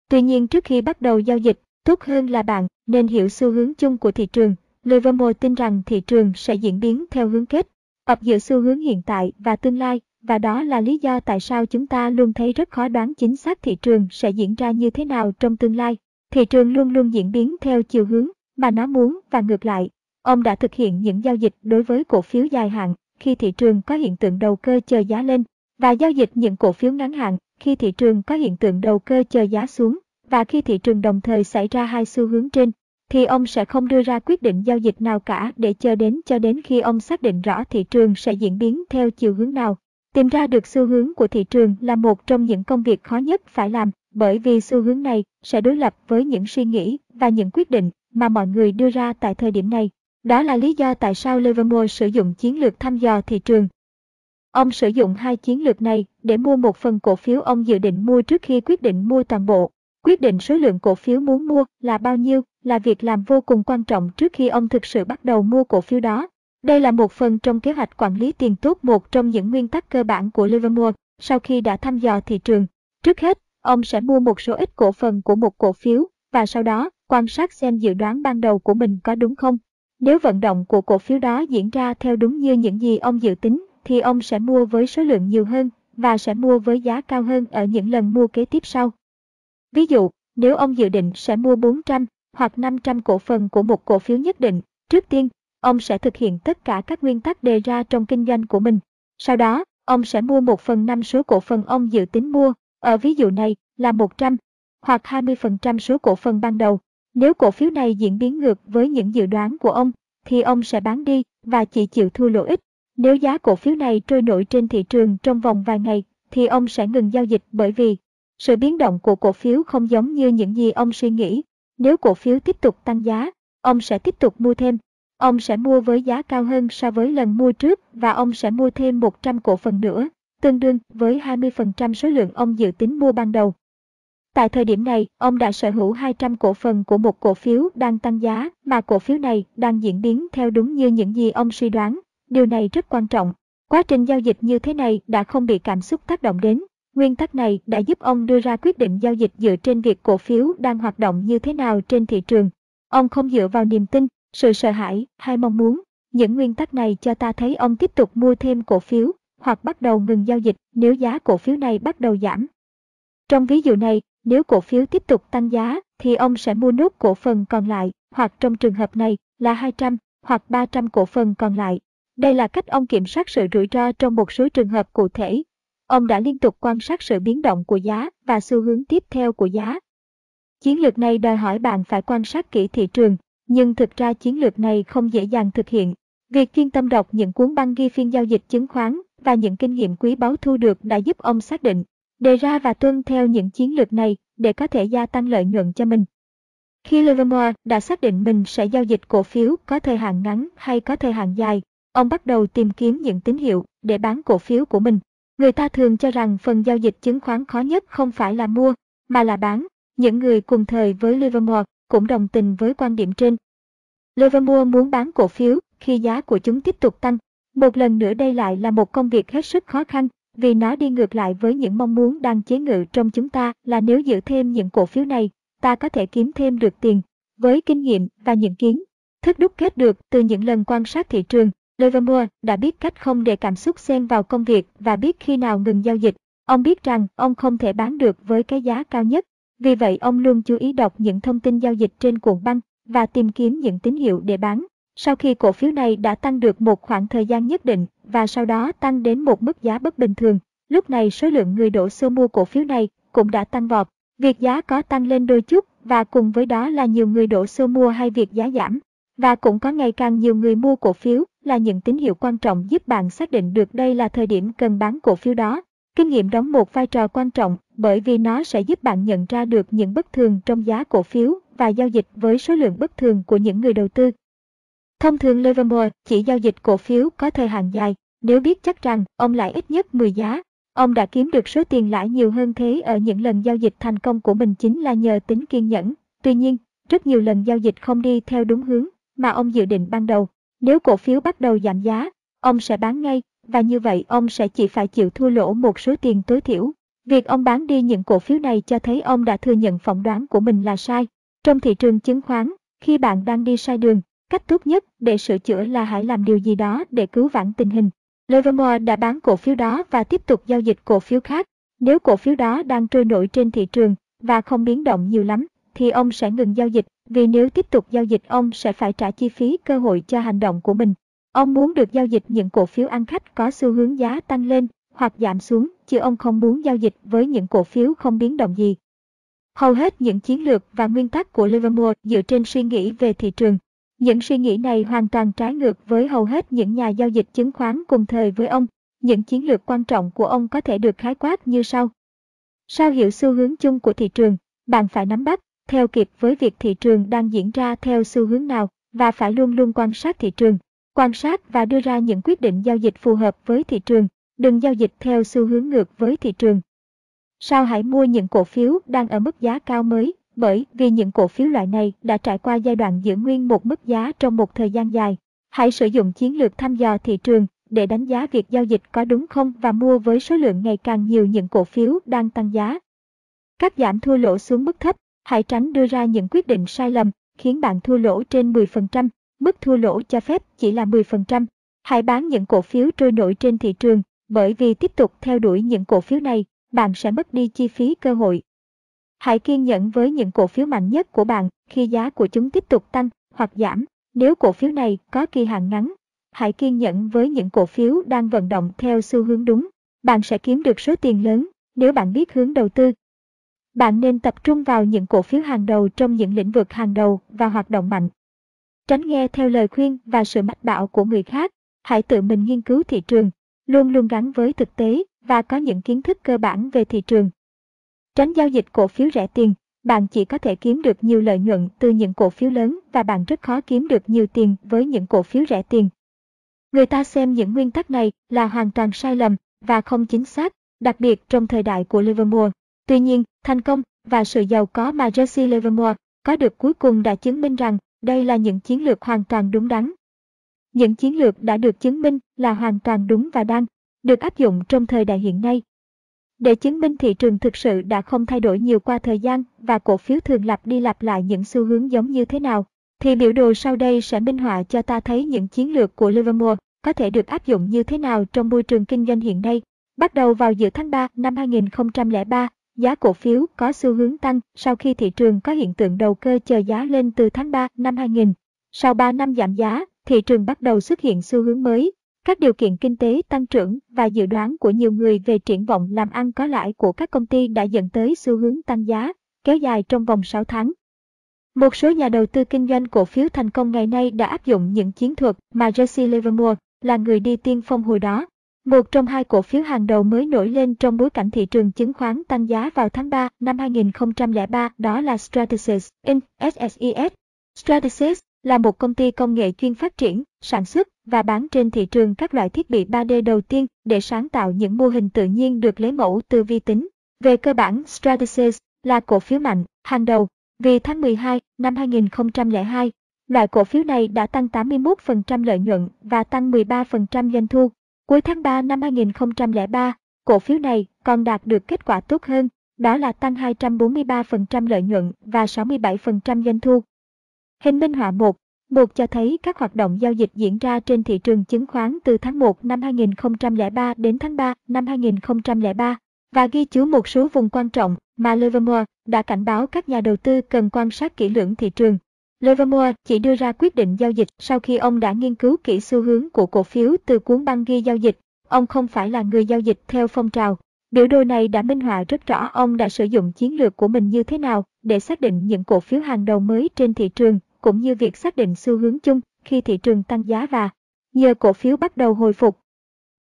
Tuy nhiên trước khi bắt đầu giao dịch, tốt hơn là bạn nên hiểu xu hướng chung của thị trường. Livermore tin rằng thị trường sẽ diễn biến theo hướng kết, hợp giữa xu hướng hiện tại và tương lai, và đó là lý do tại sao chúng ta luôn thấy rất khó đoán chính xác thị trường sẽ diễn ra như thế nào trong tương lai. Thị trường luôn luôn diễn biến theo chiều hướng mà nó muốn và ngược lại. Ông đã thực hiện những giao dịch đối với cổ phiếu dài hạn khi thị trường có hiện tượng đầu cơ chờ giá lên và giao dịch những cổ phiếu ngắn hạn khi thị trường có hiện tượng đầu cơ chờ giá xuống và khi thị trường đồng thời xảy ra hai xu hướng trên thì ông sẽ không đưa ra quyết định giao dịch nào cả để chờ đến cho đến khi ông xác định rõ thị trường sẽ diễn biến theo chiều hướng nào. Tìm ra được xu hướng của thị trường là một trong những công việc khó nhất phải làm, bởi vì xu hướng này sẽ đối lập với những suy nghĩ và những quyết định mà mọi người đưa ra tại thời điểm này. Đó là lý do tại sao Livermore sử dụng chiến lược thăm dò thị trường. Ông sử dụng hai chiến lược này để mua một phần cổ phiếu ông dự định mua trước khi quyết định mua toàn bộ. Quyết định số lượng cổ phiếu muốn mua là bao nhiêu là việc làm vô cùng quan trọng trước khi ông thực sự bắt đầu mua cổ phiếu đó. Đây là một phần trong kế hoạch quản lý tiền tốt một trong những nguyên tắc cơ bản của Livermore sau khi đã thăm dò thị trường. Trước hết, ông sẽ mua một số ít cổ phần của một cổ phiếu và sau đó quan sát xem dự đoán ban đầu của mình có đúng không. Nếu vận động của cổ phiếu đó diễn ra theo đúng như những gì ông dự tính thì ông sẽ mua với số lượng nhiều hơn và sẽ mua với giá cao hơn ở những lần mua kế tiếp sau. Ví dụ, nếu ông dự định sẽ mua 400 hoặc 500 cổ phần của một cổ phiếu nhất định, trước tiên, ông sẽ thực hiện tất cả các nguyên tắc đề ra trong kinh doanh của mình. Sau đó, ông sẽ mua một phần năm số cổ phần ông dự tính mua, ở ví dụ này là 100 hoặc 20% số cổ phần ban đầu. Nếu cổ phiếu này diễn biến ngược với những dự đoán của ông, thì ông sẽ bán đi và chỉ chịu thua lỗ ít. Nếu giá cổ phiếu này trôi nổi trên thị trường trong vòng vài ngày, thì ông sẽ ngừng giao dịch bởi vì sự biến động của cổ phiếu không giống như những gì ông suy nghĩ. Nếu cổ phiếu tiếp tục tăng giá, ông sẽ tiếp tục mua thêm. Ông sẽ mua với giá cao hơn so với lần mua trước và ông sẽ mua thêm 100 cổ phần nữa, tương đương với 20% số lượng ông dự tính mua ban đầu. Tại thời điểm này, ông đã sở hữu 200 cổ phần của một cổ phiếu đang tăng giá mà cổ phiếu này đang diễn biến theo đúng như những gì ông suy đoán. Điều này rất quan trọng. Quá trình giao dịch như thế này đã không bị cảm xúc tác động đến. Nguyên tắc này đã giúp ông đưa ra quyết định giao dịch dựa trên việc cổ phiếu đang hoạt động như thế nào trên thị trường. Ông không dựa vào niềm tin, sự sợ hãi hay mong muốn. Những nguyên tắc này cho ta thấy ông tiếp tục mua thêm cổ phiếu hoặc bắt đầu ngừng giao dịch nếu giá cổ phiếu này bắt đầu giảm. Trong ví dụ này, nếu cổ phiếu tiếp tục tăng giá thì ông sẽ mua nốt cổ phần còn lại hoặc trong trường hợp này là 200 hoặc 300 cổ phần còn lại. Đây là cách ông kiểm soát sự rủi ro trong một số trường hợp cụ thể. Ông đã liên tục quan sát sự biến động của giá và xu hướng tiếp theo của giá. Chiến lược này đòi hỏi bạn phải quan sát kỹ thị trường, nhưng thực ra chiến lược này không dễ dàng thực hiện. Việc chuyên tâm đọc những cuốn băng ghi phiên giao dịch chứng khoán và những kinh nghiệm quý báu thu được đã giúp ông xác định, đề ra và tuân theo những chiến lược này để có thể gia tăng lợi nhuận cho mình. Khi Livermore đã xác định mình sẽ giao dịch cổ phiếu có thời hạn ngắn hay có thời hạn dài, ông bắt đầu tìm kiếm những tín hiệu để bán cổ phiếu của mình. Người ta thường cho rằng phần giao dịch chứng khoán khó nhất không phải là mua, mà là bán. Những người cùng thời với Livermore cũng đồng tình với quan điểm trên. Livermore muốn bán cổ phiếu khi giá của chúng tiếp tục tăng. Một lần nữa đây lại là một công việc hết sức khó khăn, vì nó đi ngược lại với những mong muốn đang chế ngự trong chúng ta là nếu giữ thêm những cổ phiếu này, ta có thể kiếm thêm được tiền. Với kinh nghiệm và những kiến thức đúc kết được từ những lần quan sát thị trường, Livermore đã biết cách không để cảm xúc xen vào công việc và biết khi nào ngừng giao dịch. Ông biết rằng ông không thể bán được với cái giá cao nhất. Vì vậy ông luôn chú ý đọc những thông tin giao dịch trên cuộn băng và tìm kiếm những tín hiệu để bán. Sau khi cổ phiếu này đã tăng được một khoảng thời gian nhất định và sau đó tăng đến một mức giá bất bình thường, lúc này số lượng người đổ xô mua cổ phiếu này cũng đã tăng vọt. Việc giá có tăng lên đôi chút và cùng với đó là nhiều người đổ xô mua hay việc giá giảm. Và cũng có ngày càng nhiều người mua cổ phiếu là những tín hiệu quan trọng giúp bạn xác định được đây là thời điểm cần bán cổ phiếu đó. Kinh nghiệm đóng một vai trò quan trọng bởi vì nó sẽ giúp bạn nhận ra được những bất thường trong giá cổ phiếu và giao dịch với số lượng bất thường của những người đầu tư. Thông thường Livermore chỉ giao dịch cổ phiếu có thời hạn dài, nếu biết chắc rằng ông lãi ít nhất 10 giá. Ông đã kiếm được số tiền lãi nhiều hơn thế ở những lần giao dịch thành công của mình chính là nhờ tính kiên nhẫn. Tuy nhiên, rất nhiều lần giao dịch không đi theo đúng hướng mà ông dự định ban đầu. Nếu cổ phiếu bắt đầu giảm giá, ông sẽ bán ngay và như vậy ông sẽ chỉ phải chịu thua lỗ một số tiền tối thiểu. Việc ông bán đi những cổ phiếu này cho thấy ông đã thừa nhận phỏng đoán của mình là sai. Trong thị trường chứng khoán, khi bạn đang đi sai đường, cách tốt nhất để sửa chữa là hãy làm điều gì đó để cứu vãn tình hình. Livermore đã bán cổ phiếu đó và tiếp tục giao dịch cổ phiếu khác. Nếu cổ phiếu đó đang trôi nổi trên thị trường và không biến động nhiều lắm, thì ông sẽ ngừng giao dịch, vì nếu tiếp tục giao dịch ông sẽ phải trả chi phí cơ hội cho hành động của mình. Ông muốn được giao dịch những cổ phiếu ăn khách có xu hướng giá tăng lên hoặc giảm xuống, chứ ông không muốn giao dịch với những cổ phiếu không biến động gì. Hầu hết những chiến lược và nguyên tắc của Livermore dựa trên suy nghĩ về thị trường. Những suy nghĩ này hoàn toàn trái ngược với hầu hết những nhà giao dịch chứng khoán cùng thời với ông. Những chiến lược quan trọng của ông có thể được khái quát như sau. Sao hiểu xu hướng chung của thị trường, bạn phải nắm bắt, theo kịp với việc thị trường đang diễn ra theo xu hướng nào và phải luôn luôn quan sát thị trường, quan sát và đưa ra những quyết định giao dịch phù hợp với thị trường, đừng giao dịch theo xu hướng ngược với thị trường. Sao hãy mua những cổ phiếu đang ở mức giá cao mới, bởi vì những cổ phiếu loại này đã trải qua giai đoạn giữ nguyên một mức giá trong một thời gian dài. Hãy sử dụng chiến lược thăm dò thị trường để đánh giá việc giao dịch có đúng không và mua với số lượng ngày càng nhiều những cổ phiếu đang tăng giá. Cắt giảm thua lỗ xuống mức thấp, hãy tránh đưa ra những quyết định sai lầm khiến bạn thua lỗ trên 10%, mức thua lỗ cho phép chỉ là 10%. Hãy bán những cổ phiếu trôi nổi trên thị trường, bởi vì tiếp tục theo đuổi những cổ phiếu này, bạn sẽ mất đi chi phí cơ hội. Hãy kiên nhẫn với những cổ phiếu mạnh nhất của bạn khi giá của chúng tiếp tục tăng hoặc giảm. Nếu cổ phiếu này có kỳ hạn ngắn, hãy kiên nhẫn với những cổ phiếu đang vận động theo xu hướng đúng. Bạn sẽ kiếm được số tiền lớn nếu bạn biết hướng đầu tư. Bạn nên tập trung vào những cổ phiếu hàng đầu trong những lĩnh vực hàng đầu và hoạt động mạnh. Tránh nghe theo lời khuyên và sự mách bảo của người khác. Hãy tự mình nghiên cứu thị trường, luôn luôn gắn với thực tế và có những kiến thức cơ bản về thị trường. Tránh giao dịch cổ phiếu rẻ tiền, bạn chỉ có thể kiếm được nhiều lợi nhuận từ những cổ phiếu lớn và bạn rất khó kiếm được nhiều tiền với những cổ phiếu rẻ tiền. Người ta xem những nguyên tắc này là hoàn toàn sai lầm và không chính xác, đặc biệt trong thời đại của Livermore. Tuy nhiên, thành công và sự giàu có mà Jesse Livermore có được cuối cùng đã chứng minh rằng đây là những chiến lược hoàn toàn đúng đắn. Những chiến lược đã được chứng minh là hoàn toàn đúng và đang được áp dụng trong thời đại hiện nay. Để chứng minh thị trường thực sự đã không thay đổi nhiều qua thời gian và cổ phiếu thường lặp đi lặp lại những xu hướng giống như thế nào, thì biểu đồ sau đây sẽ minh họa cho ta thấy những chiến lược của Livermore có thể được áp dụng như thế nào trong môi trường kinh doanh hiện nay. Bắt đầu vào giữa tháng 3 năm 2003, giá cổ phiếu có xu hướng tăng sau khi thị trường có hiện tượng đầu cơ chờ giá lên từ tháng 3 năm 2000. Sau 3 năm giảm giá, thị trường bắt đầu xuất hiện xu hướng mới. Các điều kiện kinh tế tăng trưởng và dự đoán của nhiều người về triển vọng làm ăn có lãi của các công ty đã dẫn tới xu hướng tăng giá, kéo dài trong vòng 6 tháng. Một số nhà đầu tư kinh doanh cổ phiếu thành công ngày nay đã áp dụng những chiến thuật mà Jesse Livermore là người đi tiên phong hồi đó. Một trong hai cổ phiếu hàng đầu mới nổi lên trong bối cảnh thị trường chứng khoán tăng giá vào tháng 3 năm 2003 đó là Stratasys Inc. SSIS. Stratasys là một công ty công nghệ chuyên phát triển, sản xuất và bán trên thị trường các loại thiết bị 3D đầu tiên để sáng tạo những mô hình tự nhiên được lấy mẫu từ vi tính. Về cơ bản, Stratasys là cổ phiếu mạnh, hàng đầu, vì tháng 12 năm 2002, loại cổ phiếu này đã tăng 81% lợi nhuận và tăng 13% doanh thu. Cuối tháng 3 năm 2003, cổ phiếu này còn đạt được kết quả tốt hơn, đó là tăng 243% lợi nhuận và 67% doanh thu. Hình minh họa 1. Một cho thấy các hoạt động giao dịch diễn ra trên thị trường chứng khoán từ tháng 1 năm 2003 đến tháng 3 năm 2003 và ghi chú một số vùng quan trọng mà Livermore đã cảnh báo các nhà đầu tư cần quan sát kỹ lưỡng thị trường. Livermore chỉ đưa ra quyết định giao dịch sau khi ông đã nghiên cứu kỹ xu hướng của cổ phiếu từ cuốn băng ghi giao dịch. Ông không phải là người giao dịch theo phong trào. Biểu đồ này đã minh họa rất rõ ông đã sử dụng chiến lược của mình như thế nào để xác định những cổ phiếu hàng đầu mới trên thị trường cũng như việc xác định xu hướng chung khi thị trường tăng giá và nhờ cổ phiếu bắt đầu hồi phục.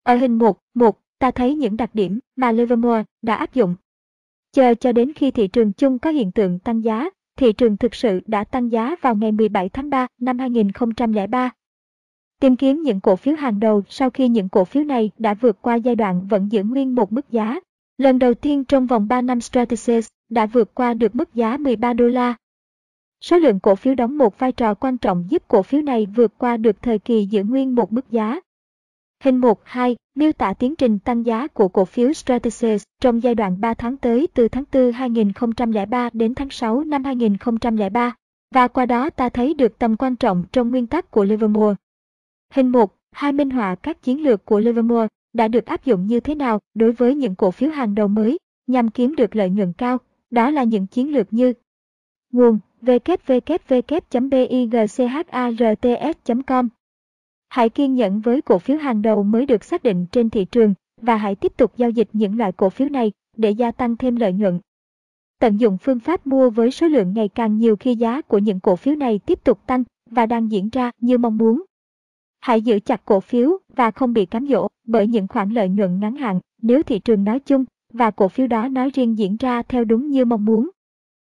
Ở hình 1, 1, ta thấy những đặc điểm mà Livermore đã áp dụng. Chờ cho đến khi thị trường chung có hiện tượng tăng giá, thị trường thực sự đã tăng giá vào ngày 17 tháng 3 năm 2003. Tìm kiếm những cổ phiếu hàng đầu sau khi những cổ phiếu này đã vượt qua giai đoạn vẫn giữ nguyên một mức giá. Lần đầu tiên trong vòng 3 năm Stratasys đã vượt qua được mức giá 13 đô la Số lượng cổ phiếu đóng một vai trò quan trọng giúp cổ phiếu này vượt qua được thời kỳ giữ nguyên một mức giá. Hình 1.2 miêu tả tiến trình tăng giá của cổ phiếu Stratasys trong giai đoạn 3 tháng tới từ tháng 4 2003 đến tháng 6 năm 2003, và qua đó ta thấy được tầm quan trọng trong nguyên tắc của Livermore. Hình 1, hai minh họa các chiến lược của Livermore đã được áp dụng như thế nào đối với những cổ phiếu hàng đầu mới nhằm kiếm được lợi nhuận cao. Đó là những chiến lược như Nguồn www.bigcharts.com Hãy kiên nhẫn với cổ phiếu hàng đầu mới được xác định trên thị trường, và hãy tiếp tục giao dịch những loại cổ phiếu này, để gia tăng thêm lợi nhuận. Tận dụng phương pháp mua với số lượng ngày càng nhiều khi giá của những cổ phiếu này tiếp tục tăng, và đang diễn ra như mong muốn. Hãy giữ chặt cổ phiếu, và không bị cám dỗ, bởi những khoản lợi nhuận ngắn hạn, nếu thị trường nói chung, và cổ phiếu đó nói riêng diễn ra theo đúng như mong muốn.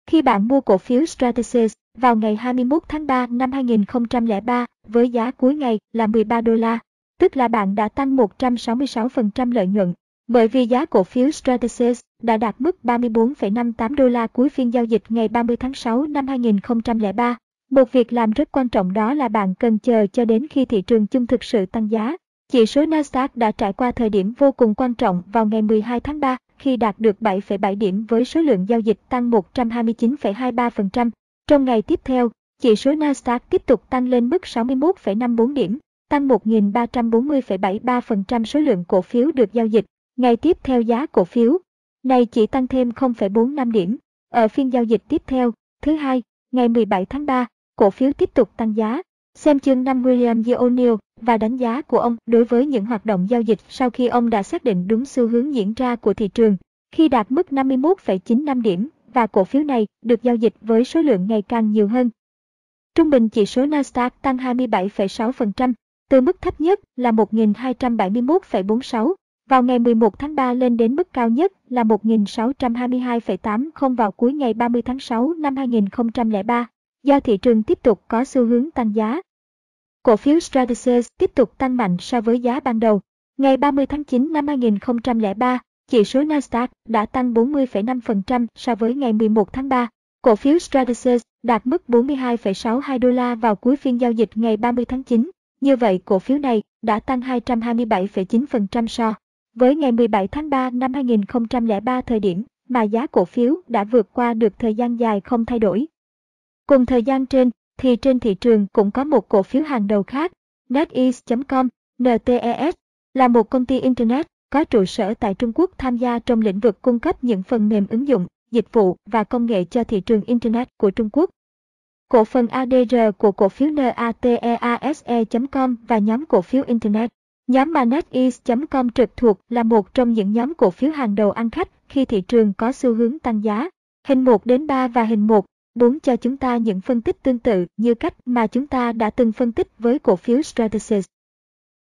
Khi bạn mua cổ phiếu Stratasys vào ngày 21 tháng 3 năm 2003 với giá cuối ngày là 13 đô la, tức là bạn đã tăng 166% lợi nhuận, bởi vì giá cổ phiếu Stratasys đã đạt mức 34,58 đô la cuối phiên giao dịch ngày 30 tháng 6 năm 2003. Một việc làm rất quan trọng đó là bạn cần chờ cho đến khi thị trường chung thực sự tăng giá. Chỉ số Nasdaq đã trải qua thời điểm vô cùng quan trọng vào ngày 12 tháng 3 khi đạt được 7,7 điểm với số lượng giao dịch tăng 129,23%. Trong ngày tiếp theo, chỉ số Nasdaq tiếp tục tăng lên mức 61,54 điểm, tăng 1.340,73% số lượng cổ phiếu được giao dịch. Ngày tiếp theo giá cổ phiếu này chỉ tăng thêm 0,45 điểm. Ở phiên giao dịch tiếp theo, thứ hai, ngày 17 tháng 3, cổ phiếu tiếp tục tăng giá. Xem chương 5 William G. O'Neill và đánh giá của ông đối với những hoạt động giao dịch sau khi ông đã xác định đúng xu hướng diễn ra của thị trường, khi đạt mức 51,95 điểm và cổ phiếu này được giao dịch với số lượng ngày càng nhiều hơn. Trung bình chỉ số Nasdaq tăng 27,6%, từ mức thấp nhất là 1.271,46 vào ngày 11 tháng 3 lên đến mức cao nhất là 1.622,80 vào cuối ngày 30 tháng 6 năm 2003, do thị trường tiếp tục có xu hướng tăng giá. Cổ phiếu Stratasys tiếp tục tăng mạnh so với giá ban đầu. Ngày 30 tháng 9 năm 2003, chỉ số Nasdaq đã tăng 40,5% so với ngày 11 tháng 3. Cổ phiếu Stratasys đạt mức 42,62 đô la vào cuối phiên giao dịch ngày 30 tháng 9. Như vậy cổ phiếu này đã tăng 227,9% so với ngày 17 tháng 3 năm 2003 thời điểm mà giá cổ phiếu đã vượt qua được thời gian dài không thay đổi. Cùng thời gian trên, thì trên thị trường cũng có một cổ phiếu hàng đầu khác, NetEase.com, NTES, là một công ty Internet có trụ sở tại Trung Quốc tham gia trong lĩnh vực cung cấp những phần mềm ứng dụng, dịch vụ và công nghệ cho thị trường Internet của Trung Quốc. Cổ phần ADR của cổ phiếu NATEASE.com và nhóm cổ phiếu Internet. Nhóm mà NetEase.com trực thuộc là một trong những nhóm cổ phiếu hàng đầu ăn khách khi thị trường có xu hướng tăng giá. Hình 1 đến 3 và hình 1 muốn cho chúng ta những phân tích tương tự như cách mà chúng ta đã từng phân tích với cổ phiếu Stratasys.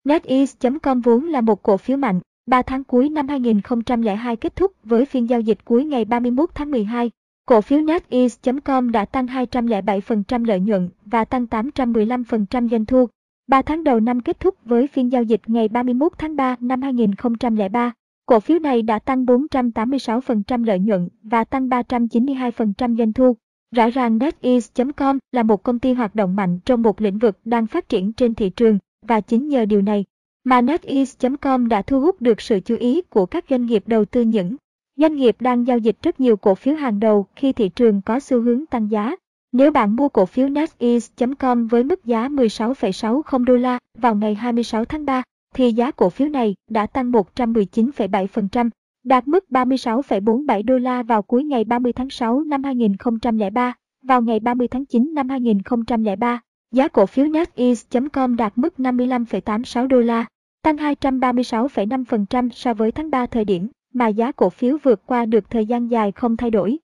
NetEase.com vốn là một cổ phiếu mạnh, 3 tháng cuối năm 2002 kết thúc với phiên giao dịch cuối ngày 31 tháng 12. Cổ phiếu NetEase.com đã tăng 207% lợi nhuận và tăng 815% doanh thu. 3 tháng đầu năm kết thúc với phiên giao dịch ngày 31 tháng 3 năm 2003. Cổ phiếu này đã tăng 486% lợi nhuận và tăng 392% doanh thu. Rõ ràng NetEase.com là một công ty hoạt động mạnh trong một lĩnh vực đang phát triển trên thị trường và chính nhờ điều này mà NetEase.com đã thu hút được sự chú ý của các doanh nghiệp đầu tư những doanh nghiệp đang giao dịch rất nhiều cổ phiếu hàng đầu khi thị trường có xu hướng tăng giá. Nếu bạn mua cổ phiếu NetEase.com với mức giá 16,60 đô la vào ngày 26 tháng 3, thì giá cổ phiếu này đã tăng 119,7% đạt mức 36,47 đô la vào cuối ngày 30 tháng 6 năm 2003. Vào ngày 30 tháng 9 năm 2003, giá cổ phiếu NetEase.com đạt mức 55,86 đô la, tăng 236,5% so với tháng 3 thời điểm mà giá cổ phiếu vượt qua được thời gian dài không thay đổi.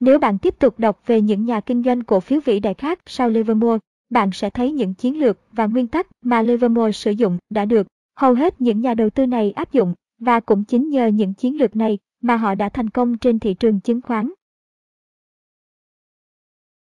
Nếu bạn tiếp tục đọc về những nhà kinh doanh cổ phiếu vĩ đại khác sau Livermore, bạn sẽ thấy những chiến lược và nguyên tắc mà Livermore sử dụng đã được hầu hết những nhà đầu tư này áp dụng và cũng chính nhờ những chiến lược này mà họ đã thành công trên thị trường chứng khoán.